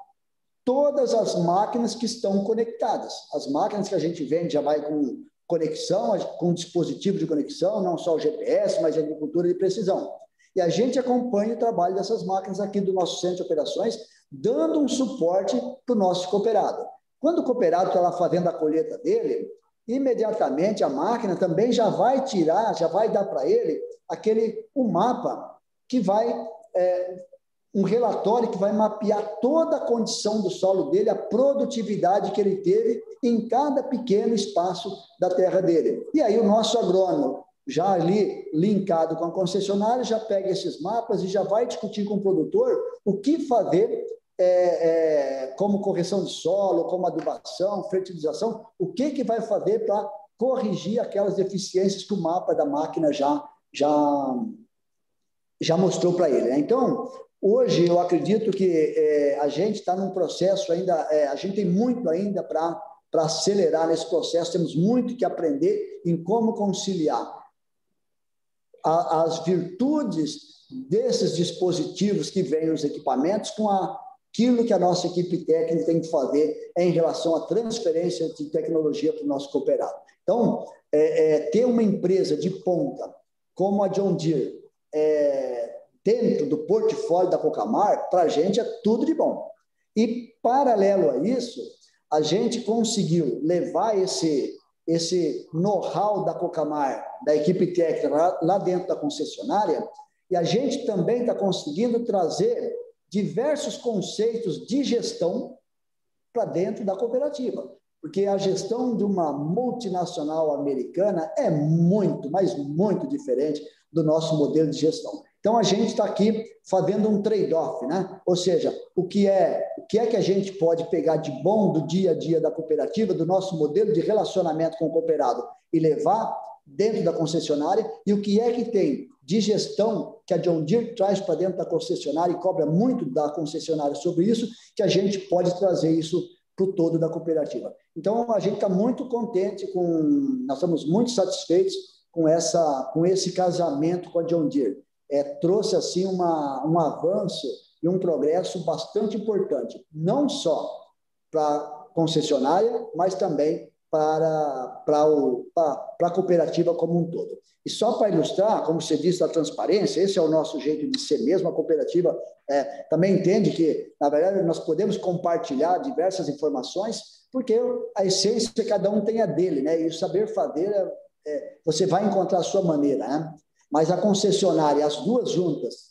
todas as máquinas que estão conectadas. As máquinas que a gente vende já vai com conexão, com dispositivo de conexão, não só o GPS, mas agricultura de precisão. E a gente acompanha o trabalho dessas máquinas aqui do nosso centro de operações, dando um suporte para o nosso cooperado. Quando o cooperado está lá fazendo a colheita dele, imediatamente a máquina também já vai tirar, já vai dar para ele aquele um mapa que vai é, um relatório que vai mapear toda a condição do solo dele, a produtividade que ele teve em cada pequeno espaço da terra dele. E aí o nosso agrônomo, já ali linkado com a concessionária, já pega esses mapas e já vai discutir com o produtor o que fazer é, é, como correção de solo, como adubação, fertilização, o que, que vai fazer para corrigir aquelas deficiências que o mapa da máquina já, já, já mostrou para ele. Né? Então, Hoje, eu acredito que é, a gente está num processo ainda, é, a gente tem muito ainda para acelerar nesse processo, temos muito que aprender em como conciliar a, as virtudes desses dispositivos que vêm nos equipamentos com aquilo que a nossa equipe técnica tem que fazer em relação à transferência de tecnologia para o nosso cooperado. Então, é, é, ter uma empresa de ponta como a John Deere, é, dentro do portfólio da Cocamar, para a gente é tudo de bom. E, paralelo a isso, a gente conseguiu levar esse, esse know-how da Cocamar, da equipe técnica, lá, lá dentro da concessionária, e a gente também está conseguindo trazer diversos conceitos de gestão para dentro da cooperativa. Porque a gestão de uma multinacional americana é muito, mas muito diferente do nosso modelo de gestão. Então a gente está aqui fazendo um trade-off, né? Ou seja, o que é o que é que a gente pode pegar de bom do dia a dia da cooperativa, do nosso modelo de relacionamento com o cooperado e levar dentro da concessionária e o que é que tem de gestão que a John Deere traz para dentro da concessionária e cobra muito da concessionária sobre isso, que a gente pode trazer isso para o todo da cooperativa. Então a gente está muito contente com, nós estamos muito satisfeitos com essa, com esse casamento com a John Deere é, trouxe assim uma, um avanço e um progresso bastante importante, não só para a concessionária, mas também para, para, o, para, para a cooperativa como um todo. E só para ilustrar, como você disse, a transparência, esse é o nosso jeito de ser mesmo, a cooperativa é, também entende que, na verdade, nós podemos compartilhar diversas informações, porque a essência cada um tem a dele, né? e o saber fazer, é, é, você vai encontrar a sua maneira. Né? Mas a concessionária, as duas juntas,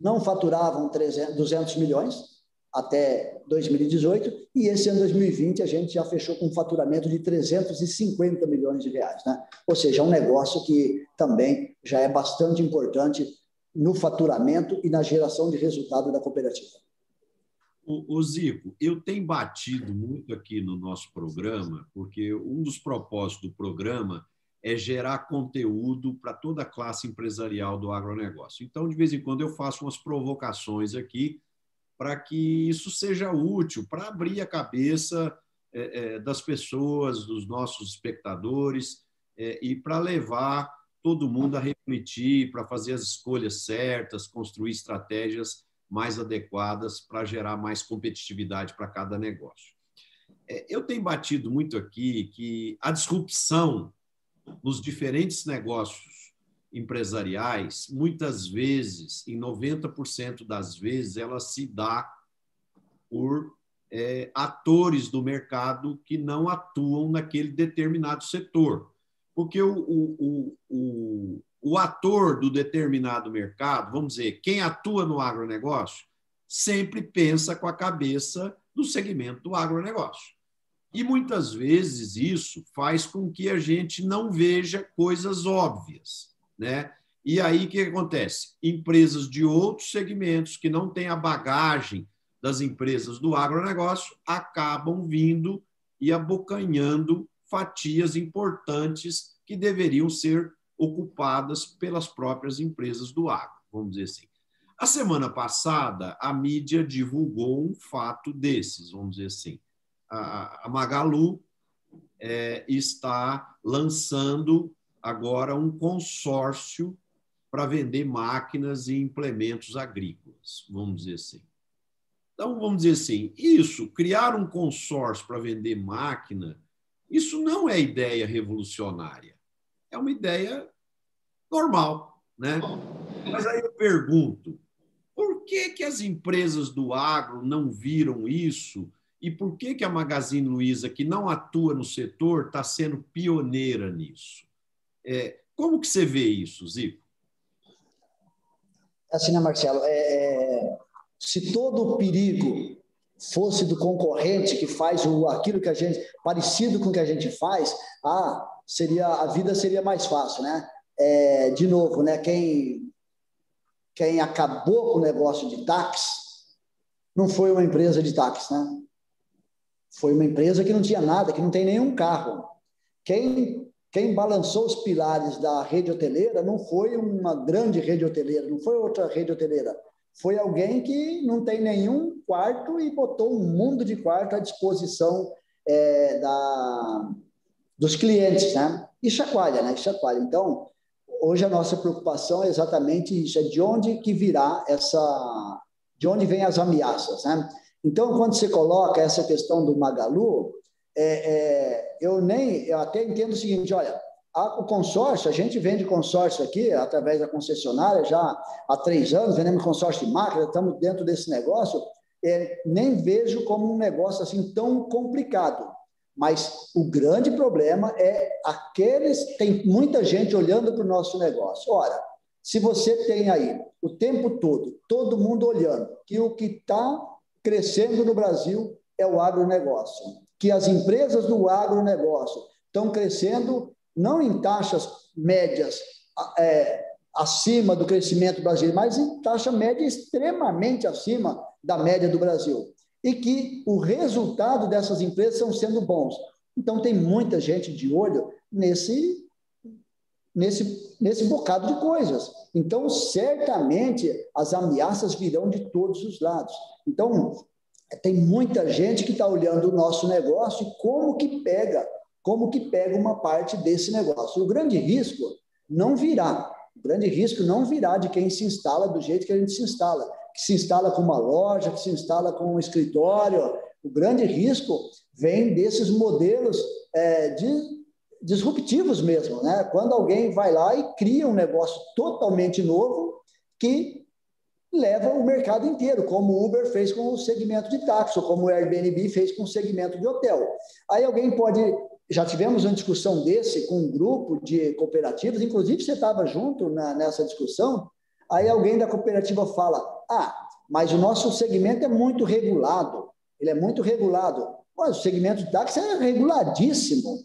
não faturavam 300, 200 milhões, até 2018, e esse ano 2020 a gente já fechou com um faturamento de 350 milhões de reais. Né? Ou seja, é um negócio que também já é bastante importante no faturamento e na geração de resultado da cooperativa. O, o, Zico, eu tenho batido muito aqui no nosso programa, porque um dos propósitos do programa é gerar conteúdo para toda a classe empresarial do agronegócio. Então, de vez em quando, eu faço umas provocações aqui para que isso seja útil, para abrir a cabeça é, é, das pessoas, dos nossos espectadores, é, e para levar todo mundo a refletir, para fazer as escolhas certas, construir estratégias mais adequadas para gerar mais competitividade para cada negócio. Eu tenho batido muito aqui que a disrupção nos diferentes negócios empresariais, muitas vezes, em 90% das vezes, ela se dá por é, atores do mercado que não atuam naquele determinado setor. Porque o, o, o, o, ator do determinado mercado, vamos dizer, quem atua no agronegócio, sempre pensa com a cabeça do segmento do agronegócio. E muitas vezes isso faz com que a gente não veja coisas óbvias. Né? E aí o que acontece? Empresas de outros segmentos que não têm a bagagem das empresas do agronegócio acabam vindo e abocanhando fatias importantes que deveriam ser ocupadas pelas próprias empresas do agro, vamos dizer assim. A semana passada, a mídia divulgou um fato desses, vamos dizer assim. A, Magalu é, está lançando agora um consórcio para vender máquinas e implementos agrícolas, vamos dizer assim. Então, vamos dizer assim, isso, criar um consórcio para vender máquina, isso não é ideia revolucionária. É uma ideia normal, né? Mas aí eu pergunto, por que, que as empresas do agro não viram isso e por que, que a Magazine Luiza, que não atua no setor, está sendo pioneira nisso? É, como que você vê isso, Zico? Assim, né, Marcelo? É, é, se todo o perigo fosse do concorrente que faz o, aquilo que a gente parecido com o que a gente faz, ah, seria a vida seria mais fácil, né? É, de novo, né? Quem quem acabou com o negócio de táxi não foi uma empresa de táxi, né? Foi uma empresa que não tinha nada, que não tem nenhum carro. Quem quem balançou os pilares da rede hoteleira não foi uma grande rede hoteleira, não foi outra rede hoteleira. Foi alguém que não tem nenhum quarto e botou um mundo de quarto à disposição é, da, dos clientes, né? E chacoalha, né? Chacoalha. Então, hoje a nossa preocupação é exatamente isso, é de onde que virá essa, de onde vêm as ameaças, né? Então, quando você coloca essa questão do Magalu, é, é, eu nem, eu até entendo o seguinte, olha, a, o consórcio, a gente vende consórcio aqui, através da concessionária, já há três anos, vendemos consórcio de máquina, estamos dentro desse negócio, é, nem vejo como um negócio assim tão complicado. Mas o grande problema é aqueles. Tem muita gente olhando para o nosso negócio. Ora, se você tem aí o tempo todo, todo mundo olhando, que o que está crescendo no Brasil é o agronegócio que as empresas do agronegócio estão crescendo não em taxas médias é, acima do crescimento brasileiro, mas em taxa média extremamente acima da média do Brasil. E que o resultado dessas empresas estão sendo bons. Então, tem muita gente de olho nesse, nesse, nesse bocado de coisas. Então, certamente, as ameaças virão de todos os lados. Então, tem muita gente que está olhando o nosso negócio e como que pega, como que pega uma parte desse negócio. O grande risco não virá, o grande risco não virá de quem se instala do jeito que a gente se instala, que se instala com uma loja, que se instala com um escritório. O grande risco vem desses modelos é, de disruptivos mesmo, né? Quando alguém vai lá e cria um negócio totalmente novo que leva o mercado inteiro, como o Uber fez com o segmento de táxi, ou como o Airbnb fez com o segmento de hotel. Aí alguém pode. Já tivemos uma discussão desse com um grupo de cooperativas, inclusive você estava junto na, nessa discussão. Aí alguém da cooperativa fala: Ah, mas o nosso segmento é muito regulado. Ele é muito regulado. Mas o segmento de táxi é reguladíssimo.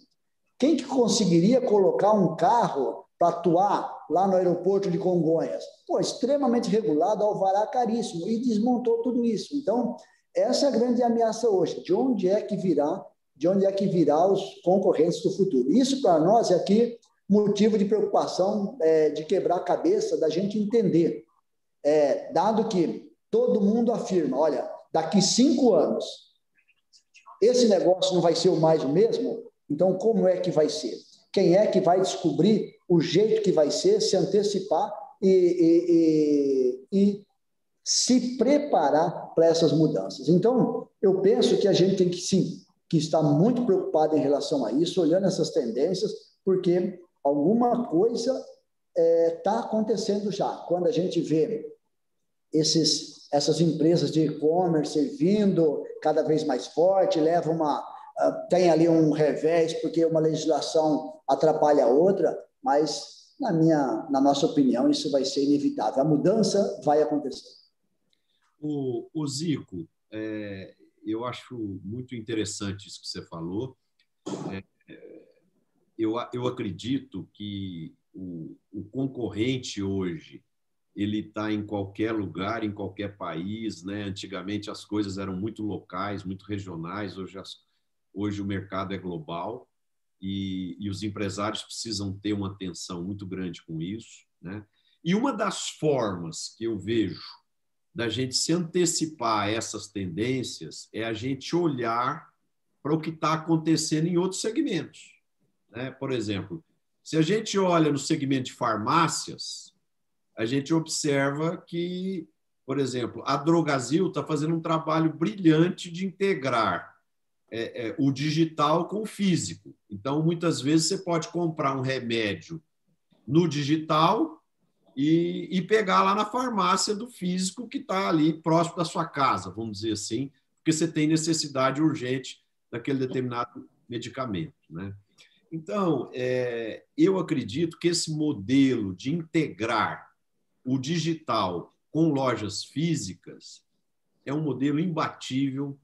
Quem que conseguiria colocar um carro para atuar lá no aeroporto de Congonhas? Pô, extremamente regulado, alvará caríssimo, e desmontou tudo isso. Então, essa é a grande ameaça hoje. De onde é que virá, de onde é que virá os concorrentes do futuro? Isso, para nós, é aqui motivo de preocupação é, de quebrar a cabeça, da gente entender. É, dado que todo mundo afirma, olha, daqui cinco anos, esse negócio não vai ser o mais o mesmo, então como é que vai ser? Quem é que vai descobrir o jeito que vai ser, se antecipar e, e, e, e se preparar para essas mudanças? Então, eu penso que a gente tem que sim, que estar muito preocupado em relação a isso, olhando essas tendências, porque alguma coisa está é, tá acontecendo já. Quando a gente vê esses, essas empresas de e-commerce vindo cada vez mais forte, leva uma tem ali um revés porque uma legislação atrapalha a outra, mas na minha, na nossa opinião, isso vai ser inevitável. A mudança vai acontecer. O, o Zico, é, eu acho muito interessante isso que você falou. É, eu, eu acredito que o, o concorrente hoje ele está em qualquer lugar, em qualquer país. Né? Antigamente as coisas eram muito locais, muito regionais, hoje, as, hoje o mercado é global e, e, os empresários precisam ter uma atenção muito grande com isso. Né? E uma das formas que eu vejo da gente se antecipar a essas tendências é a gente olhar para o que está acontecendo em outros segmentos. Né? Por exemplo, se a gente olha no segmento de farmácias, a gente observa que, por exemplo, a Drogazil está fazendo um trabalho brilhante de integrar é, é, o digital com o físico. Então, muitas vezes, você pode comprar um remédio no digital e, e pegar lá na farmácia do físico que está ali próximo da sua casa, vamos dizer assim, porque você tem necessidade urgente daquele determinado medicamento. Né? Então, é, eu acredito que esse modelo de integrar o digital com lojas físicas é um modelo imbatível,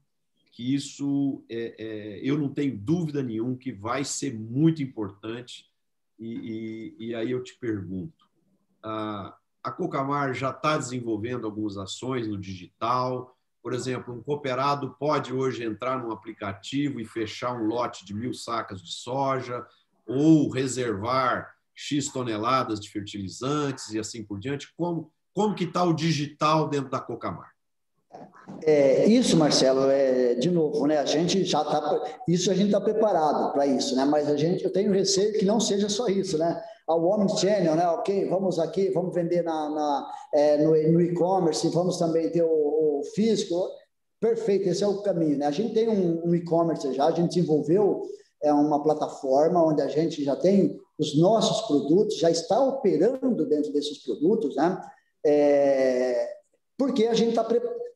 que isso é, é, eu não tenho dúvida nenhuma que vai ser muito importante. E, e, e aí eu te pergunto, a, a Cocamar já está desenvolvendo algumas ações no digital, por exemplo, um cooperado pode hoje entrar num aplicativo e fechar um lote de mil sacas de soja ou reservar X toneladas de fertilizantes e assim por diante. Como, como que está o digital dentro da Cocamar? É, isso, Marcelo, é, de novo, né? A gente já está, isso a gente está preparado para isso, né? Mas a gente, eu tenho receio que não seja só isso, né? Ao Omnichannel, né? Ok, vamos aqui, vamos vender na, na é, no, no e-commerce, vamos também ter o, físico, perfeito, esse é o caminho. Né? A gente tem um, um e-commerce já, a gente desenvolveu é, uma plataforma onde a gente já tem os nossos produtos, já está operando dentro desses produtos, né? É, porque a gente está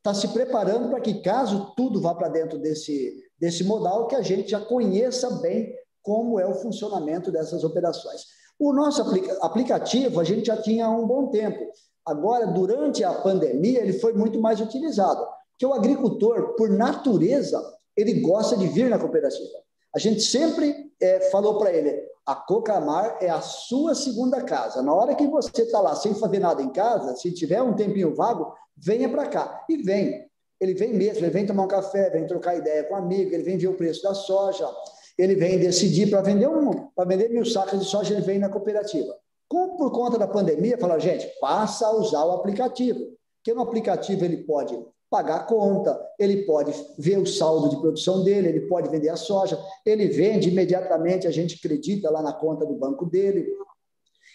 tá se preparando para que, caso tudo vá para dentro desse, desse modal, que a gente já conheça bem como é o funcionamento dessas operações. O nosso aplica aplicativo a gente já tinha há um bom tempo. Agora, durante a pandemia, ele foi muito mais utilizado, porque o agricultor, por natureza, ele gosta de vir na cooperativa. A gente sempre é, falou para ele, a Cocamar é a sua segunda casa. Na hora que você está lá sem fazer nada em casa, se tiver um tempinho vago, venha para cá. E vem. Ele vem mesmo, ele vem tomar um café, vem trocar ideia com um amigo, ele vem ver o preço da soja, ele vem decidir para vender um, para vender mil sacas de soja, ele vem na cooperativa. Como por conta da pandemia, falaram, gente, passa a usar o aplicativo. Porque no aplicativo ele pode pagar a conta, ele pode ver o saldo de produção dele, ele pode vender a soja, ele vende imediatamente, a gente acredita lá na conta do banco dele.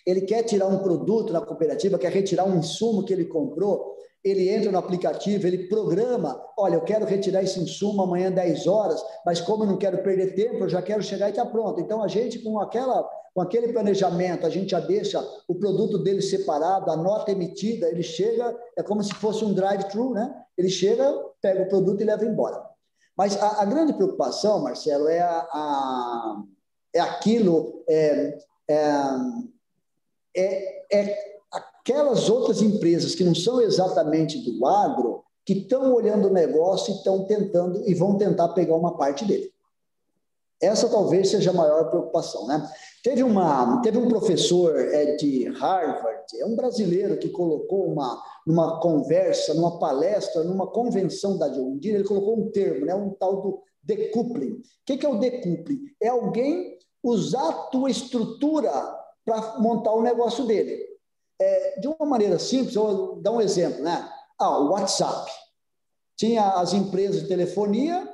Ele quer tirar um produto na cooperativa, quer retirar um insumo que ele comprou, ele entra no aplicativo, ele programa, olha, eu quero retirar esse insumo amanhã 10 horas, mas como eu não quero perder tempo, eu já quero chegar e estar tá pronto. Então a gente com aquela com aquele planejamento, a gente já deixa o produto dele separado, a nota emitida, ele chega, é como se fosse um drive-thru, né? Ele chega, pega o produto e leva embora. Mas a, a grande preocupação, Marcelo, é, a, a é aquilo, é, é, é, é aquelas outras empresas que não são exatamente do agro, que estão olhando o negócio e estão tentando e vão tentar pegar uma parte dele. Essa talvez seja a maior preocupação, né? Teve, uma, teve um professor é, de Harvard, é um brasileiro que colocou uma, numa conversa, numa palestra, numa convenção da Deere, ele colocou um termo, né, um tal do decoupling. O que, que é o decoupling? É alguém usar a tua estrutura para montar o negócio dele. É, de uma maneira simples, eu vou dar um exemplo, né? Ah, o WhatsApp. Tinha as empresas de telefonia,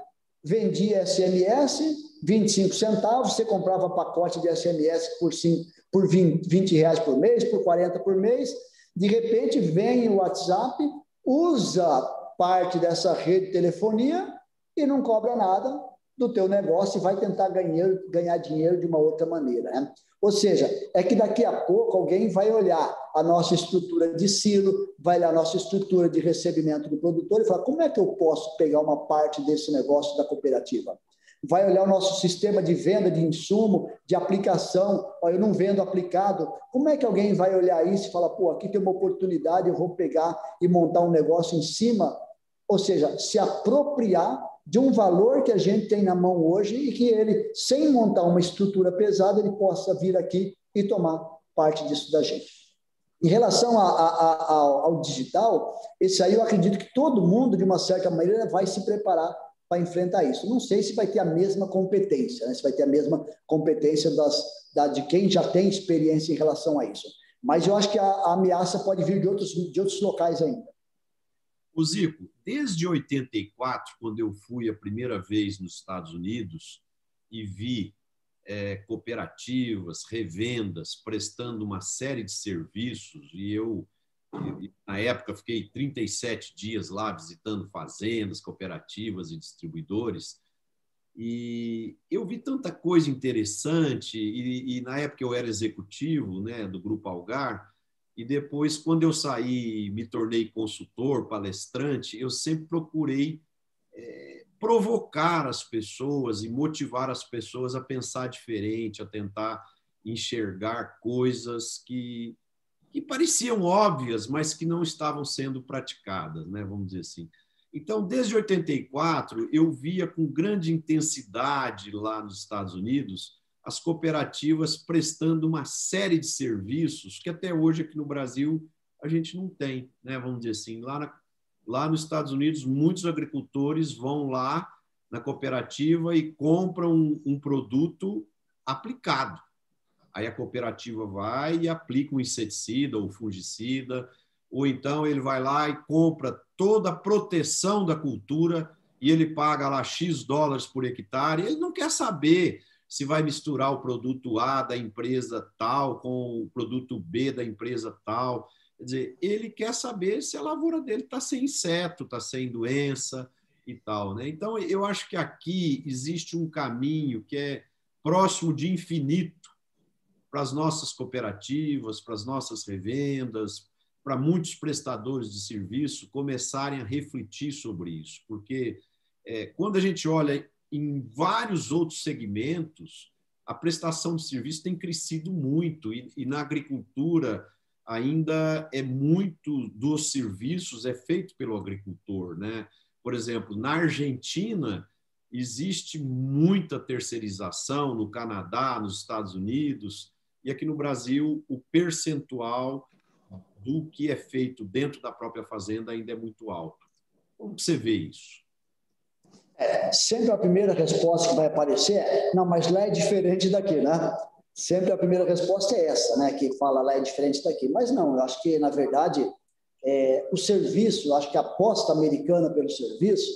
vendia SMS, 25 centavos, você comprava pacote de SMS por, 5, por 20, 20 reais por mês, por 40 por mês. De repente, vem o WhatsApp, usa parte dessa rede de telefonia e não cobra nada do teu negócio e vai tentar ganhar, ganhar dinheiro de uma outra maneira. Né? Ou seja, é que daqui a pouco alguém vai olhar a nossa estrutura de silo, vai olhar a nossa estrutura de recebimento do produtor e falar como é que eu posso pegar uma parte desse negócio da cooperativa? vai olhar o nosso sistema de venda de insumo, de aplicação. Ó, eu não vendo aplicado. Como é que alguém vai olhar isso e falar, pô, aqui tem uma oportunidade, eu vou pegar e montar um negócio em cima? Ou seja, se apropriar de um valor que a gente tem na mão hoje e que ele, sem montar uma estrutura pesada, ele possa vir aqui e tomar parte disso da gente. Em relação a, a, a, ao digital, esse aí eu acredito que todo mundo, de uma certa maneira, vai se preparar para enfrentar isso. Não sei se vai ter a mesma competência, né? se vai ter a mesma competência das, da, de quem já tem experiência em relação a isso. Mas eu acho que a, ameaça pode vir de outros, de outros locais ainda. O Zico, desde 84, quando eu fui a primeira vez nos Estados Unidos e vi é, cooperativas, revendas prestando uma série de serviços, e eu na época, fiquei 37 dias lá visitando fazendas, cooperativas e distribuidores. E eu vi tanta coisa interessante. E, e na época eu era executivo né, do Grupo Algar. E depois, quando eu saí me tornei consultor, palestrante, eu sempre procurei é, provocar as pessoas e motivar as pessoas a pensar diferente, a tentar enxergar coisas que que pareciam óbvias, mas que não estavam sendo praticadas, né? vamos dizer assim. Então, desde 84, eu via com grande intensidade lá nos Estados Unidos as cooperativas prestando uma série de serviços que até hoje aqui no Brasil a gente não tem, né? vamos dizer assim. Lá, na, lá nos Estados Unidos, muitos agricultores vão lá na cooperativa e compram um, um produto aplicado. Aí a cooperativa vai e aplica um inseticida ou fungicida, ou então ele vai lá e compra toda a proteção da cultura e ele paga lá X dólares por hectare. Ele não quer saber se vai misturar o produto A da empresa tal com o produto B da empresa tal. Quer dizer, ele quer saber se a lavoura dele está sem inseto, está sem doença e tal. Né? Então, eu acho que aqui existe um caminho que é próximo de infinito para as nossas cooperativas, para as nossas revendas, para muitos prestadores de serviço começarem a refletir sobre isso, porque é, quando a gente olha em vários outros segmentos, a prestação de serviço tem crescido muito e, e na agricultura ainda é muito dos serviços é feito pelo agricultor, né? Por exemplo, na Argentina existe muita terceirização, no Canadá, nos Estados Unidos, e aqui no Brasil o percentual do que é feito dentro da própria fazenda ainda é muito alto. Como você vê isso? É, sempre a primeira resposta que vai aparecer é: não, mas lá é diferente daqui, né? Sempre a primeira resposta é essa, né? Que fala lá é diferente daqui. Mas não, eu acho que, na verdade, é, o serviço, eu acho que a aposta americana pelo serviço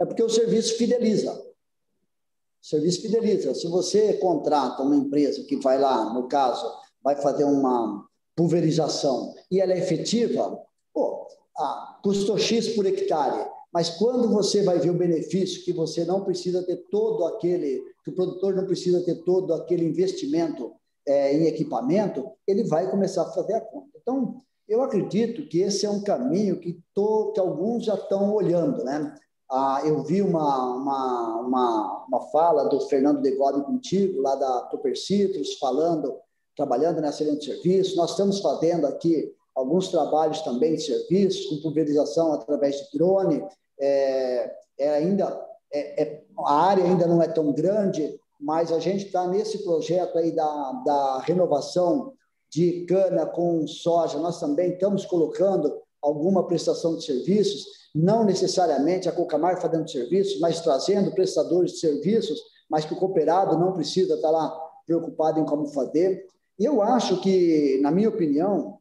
é porque o serviço fideliza. O serviço fideliza. Se você contrata uma empresa que vai lá, no caso, vai fazer uma pulverização e ela é efetiva, pô, ah, custou X por hectare. Mas quando você vai ver o benefício que você não precisa ter todo aquele, que o produtor não precisa ter todo aquele investimento é, em equipamento, ele vai começar a fazer a conta. Então, eu acredito que esse é um caminho que, tô, que alguns já estão olhando, né? Ah, eu vi uma, uma, uma, uma, fala do Fernando de contigo, lá da Super Citrus, falando, trabalhando nessa linha de serviço. Nós estamos fazendo aqui alguns trabalhos também de serviços, com pulverização através de drone. É, é ainda é, é, a área ainda não é tão grande, mas a gente está nesse projeto aí da, da renovação de cana com soja. Nós também estamos colocando alguma prestação de serviços, não necessariamente a Cocamar fazendo serviços, mas trazendo prestadores de serviços, mas que o cooperado não precisa estar lá preocupado em como fazer. E eu acho que, na minha opinião,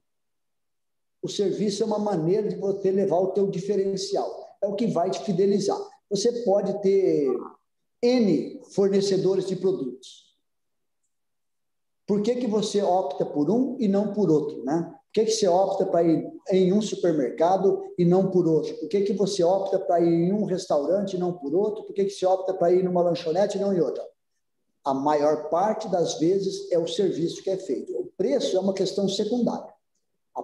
o serviço é uma maneira de você levar o teu diferencial. É o que vai te fidelizar. Você pode ter N fornecedores de produtos. Por que, que você opta por um e não por outro? Né? Por que, que você opta para ir em um supermercado e não por outro? Por que, que você opta para ir em um restaurante e não por outro? Por que, que você opta para ir numa lanchonete e não em outra? A maior parte das vezes é o serviço que é feito. O preço é uma questão secundária. A,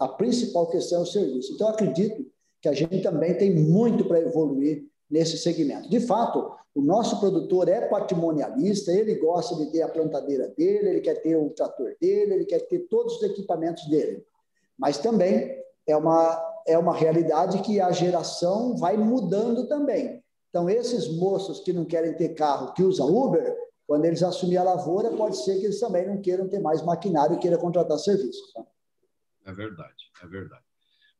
a principal questão é o serviço. Então, acredito que a gente também tem muito para evoluir nesse segmento. De fato, o nosso produtor é patrimonialista, ele gosta de ter a plantadeira dele, ele quer ter o trator dele, ele quer ter todos os equipamentos dele. Mas também é uma, é uma realidade que a geração vai mudando também. Então, esses moços que não querem ter carro, que usam Uber, quando eles assumirem a lavoura, pode ser que eles também não queiram ter mais maquinário e queiram contratar serviços. Tá? É verdade, é verdade.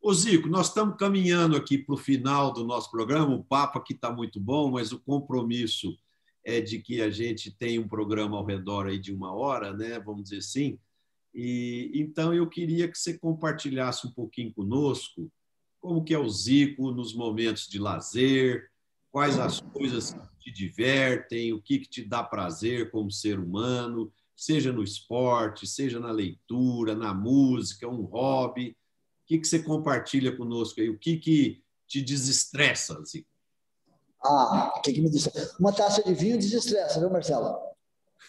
Ô Zico, nós estamos caminhando aqui para o final do nosso programa. O papo aqui está muito bom, mas o compromisso é de que a gente tem um programa ao redor aí de uma hora, né? Vamos dizer assim. E então eu queria que você compartilhasse um pouquinho conosco como que é o Zico nos momentos de lazer, quais as coisas que te divertem, o que, que te dá prazer como ser humano, seja no esporte, seja na leitura, na música, um hobby que, que você compartilha conosco aí? O que, que te desestressa? Assim? Ah, o que, que me desestressa? Uma taça de vinho desestressa, viu, Marcelo?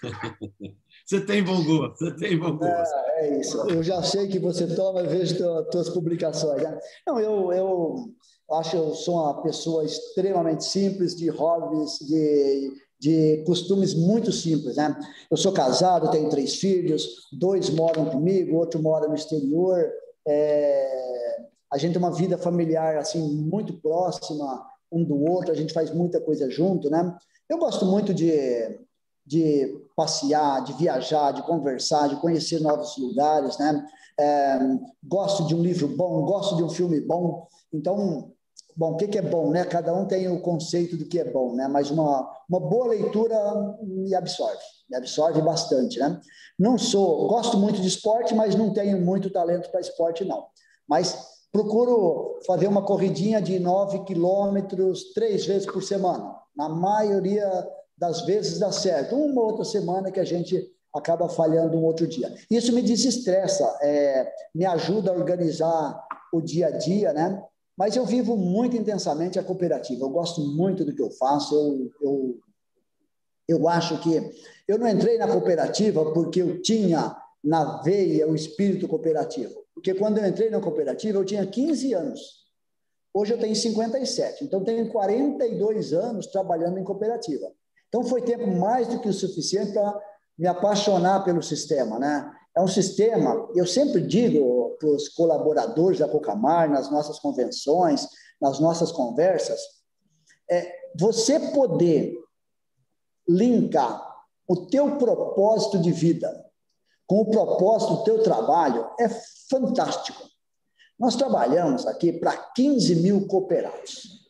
você tem bom gosto, você tem bom gosto. É, é isso. Eu já sei que você toma, eu vejo tuas publicações. Né? Não, eu, eu acho que eu sou uma pessoa extremamente simples, de hobbies, de, de costumes muito simples, né? Eu sou casado, tenho três filhos, dois moram comigo, outro mora no exterior. É, a gente tem uma vida familiar assim muito próxima um do outro, a gente faz muita coisa junto, né? Eu gosto muito de, de passear, de viajar, de conversar, de conhecer novos lugares, né? É, gosto de um livro bom, gosto de um filme bom. Então, bom, o que, é bom, né? Cada um tem o conceito do que é bom, né? Mas uma, uma boa leitura me absorve, me absorve bastante, né? Não sou, gosto muito de esporte, mas não tenho muito talento para esporte, não. Mas procuro fazer uma corridinha de 9 quilômetros três vezes por semana. Na maioria das vezes dá certo. Uma outra semana que a gente acaba falhando um outro dia. Isso me desestressa, é, me ajuda a organizar o dia a dia, né? Mas eu vivo muito intensamente a cooperativa. Eu gosto muito do que eu faço. Eu, eu, eu acho que eu não entrei na cooperativa porque eu tinha na veia o espírito cooperativo. Porque quando eu entrei na cooperativa, eu tinha 15 anos. Hoje eu tenho 57. Então, tenho 42 anos trabalhando em cooperativa. Então, foi tempo mais do que o suficiente para me apaixonar pelo sistema. Né? É um sistema, eu sempre digo, para os colaboradores da Cocamar, nas nossas convenções, nas nossas conversas, é você poder linkar o teu propósito de vida com o propósito do teu trabalho é fantástico. Nós trabalhamos aqui para 15 mil cooperados.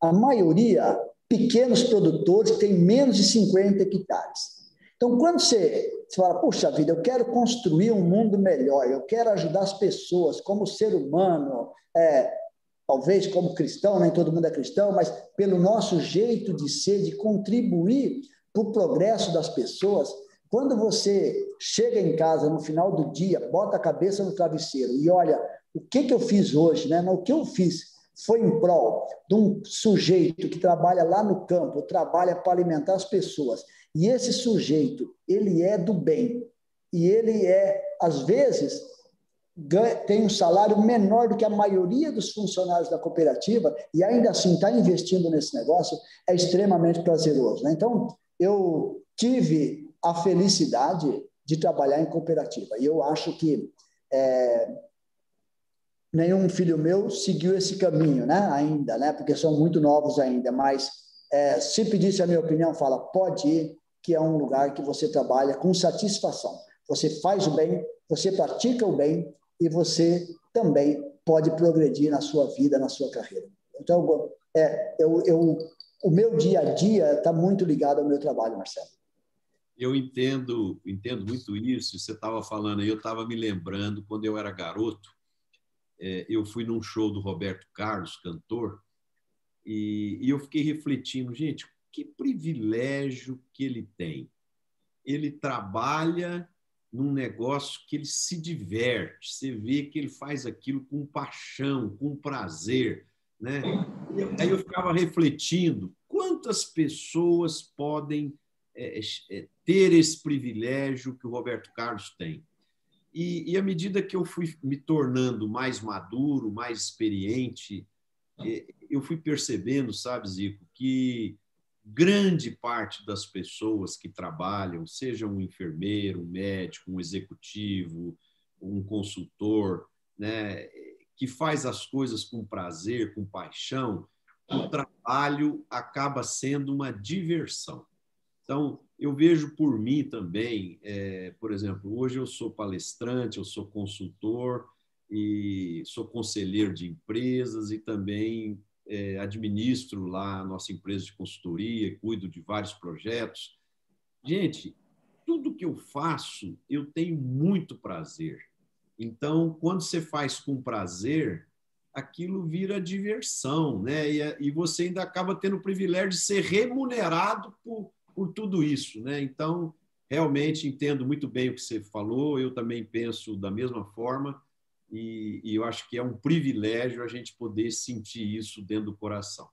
A maioria pequenos produtores que têm menos de 50 hectares. Então, quando você, você fala, puxa vida, eu quero construir um mundo melhor, eu quero ajudar as pessoas como ser humano, é, talvez como cristão, nem todo mundo é cristão, mas pelo nosso jeito de ser, de contribuir para o progresso das pessoas, quando você chega em casa no final do dia, bota a cabeça no travesseiro e olha o que, que eu fiz hoje, né? o que eu fiz foi em prol de um sujeito que trabalha lá no campo, trabalha para alimentar as pessoas e esse sujeito, ele é do bem. E ele é, às vezes, tem um salário menor do que a maioria dos funcionários da cooperativa e ainda assim está investindo nesse negócio, é extremamente prazeroso. Né? Então, eu tive a felicidade de trabalhar em cooperativa. E eu acho que é, nenhum filho meu seguiu esse caminho, né? Ainda, né? Porque são muito novos ainda. Mas é, se pedisse a minha opinião, fala, pode ir, que é um lugar que você trabalha com satisfação. Você faz o bem, você pratica o bem e você também pode progredir na sua vida, na sua carreira. Então, é, eu, eu, o meu dia a dia está muito ligado ao meu trabalho, Marcelo. Eu entendo, entendo muito isso. Você estava falando aí, eu estava me lembrando quando eu era garoto. É, eu fui num show do Roberto Carlos, cantor, e, e eu fiquei refletindo, gente, que privilégio que ele tem. Ele trabalha num negócio que ele se diverte, você vê que ele faz aquilo com paixão, com prazer. Né? Aí eu ficava refletindo quantas pessoas podem é, é, ter esse privilégio que o Roberto Carlos tem. E, e à medida que eu fui me tornando mais maduro, mais experiente, é, eu fui percebendo, sabe, Zico, que grande parte das pessoas que trabalham, seja um enfermeiro, um médico, um executivo, um consultor, né, que faz as coisas com prazer, com paixão, o trabalho acaba sendo uma diversão. Então, eu vejo por mim também, é, por exemplo, hoje eu sou palestrante, eu sou consultor e sou conselheiro de empresas e também é, administro lá a nossa empresa de consultoria, cuido de vários projetos. Gente, tudo que eu faço, eu tenho muito prazer. Então, quando você faz com prazer, aquilo vira diversão, né? E, e você ainda acaba tendo o privilégio de ser remunerado por, por tudo isso, né? Então, realmente entendo muito bem o que você falou, eu também penso da mesma forma e, e, eu acho que é um privilégio a gente poder sentir isso dentro do coração.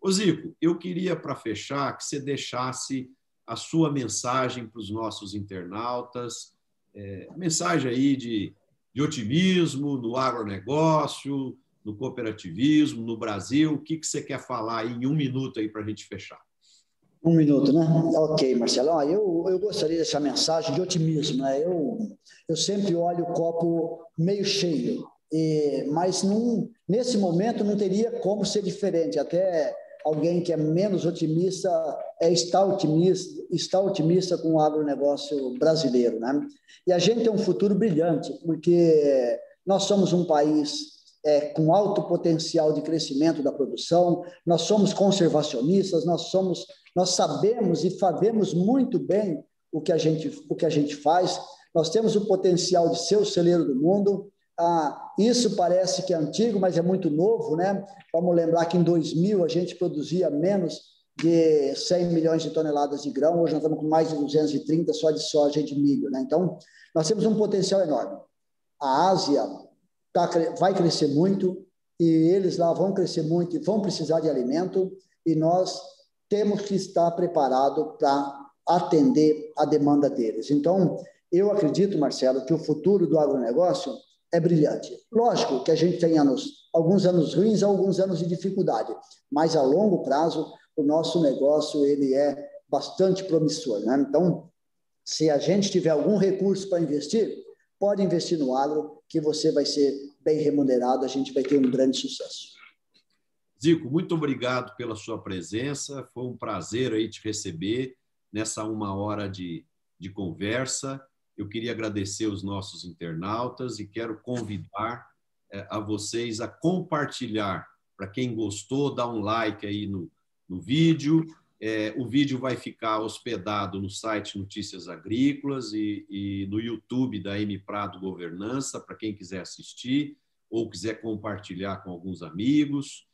Ô Zico, eu queria, para fechar, que você deixasse a sua mensagem para os nossos internautas, é, mensagem aí de, de otimismo no agronegócio, no cooperativismo, no Brasil. O que, que você quer falar aí em um minuto aí para a gente fechar? Um minuto, né? Ok, Marcelo. eu, eu gostaria dessa mensagem de otimismo. Né? Eu, eu sempre olho o copo meio cheio, e, mas num, nesse momento não teria como ser diferente. Até alguém que é menos otimista é está otimista, está otimista com o agronegócio brasileiro. Né? E a gente tem um futuro brilhante, porque nós somos um país é, com alto potencial de crescimento da produção, nós somos conservacionistas, nós somos nós sabemos e fazemos muito bem o que a gente, o que a gente faz. Nós temos o potencial de ser o celeiro do mundo. Ah, isso parece que é antigo, mas é muito novo, né? Vamos lembrar que em 2000 a gente produzia menos de 100 milhões de toneladas de grão, hoje nós estamos com mais de 230 só de soja e de milho, né? Então, nós temos um potencial enorme. A Ásia tá, vai crescer muito e eles lá vão crescer muito e vão precisar de alimento e nós temos que estar preparado para atender a demanda deles. Então, eu acredito, Marcelo, que o futuro do agronegócio é brilhante. Lógico que a gente tem anos, alguns anos ruins, alguns anos de dificuldade, mas a longo prazo o nosso negócio ele é bastante promissor. Né? Então, se a gente tiver algum recurso para investir, pode investir no agro, que você vai ser bem remunerado, a gente vai ter um grande sucesso. Zico, muito obrigado pela sua presença. Foi um prazer aí te receber nessa uma hora de, de conversa. Eu queria agradecer os nossos internautas e quero convidar é, a vocês a compartilhar. Para quem gostou, dá um like aí no, no vídeo. É, o vídeo vai ficar hospedado no site Notícias Agrícolas e, e no YouTube da M Prado Governança, para quem quiser assistir ou quiser compartilhar com alguns amigos.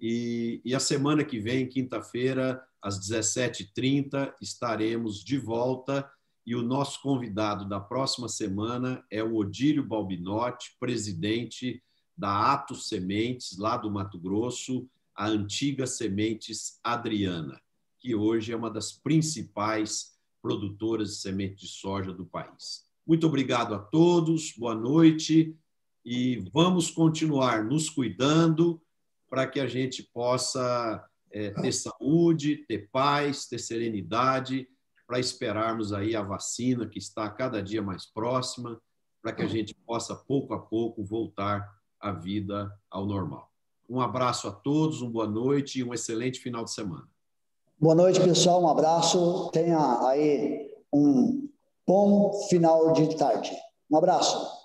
E, e a semana que vem, quinta-feira, às 17h30, estaremos de volta. E o nosso convidado da próxima semana é o Odílio Balbinotti, presidente da Atos Sementes, lá do Mato Grosso, a antiga Sementes Adriana, que hoje é uma das principais produtoras de semente de soja do país. Muito obrigado a todos, boa noite e vamos continuar nos cuidando para que a gente possa é, ter saúde, ter paz, ter serenidade, para esperarmos aí a vacina que está cada dia mais próxima, para que a gente possa pouco a pouco voltar a vida ao normal. Um abraço a todos, uma boa noite e um excelente final de semana. Boa noite, pessoal. Um abraço. Tenha aí um bom final de tarde. Um abraço.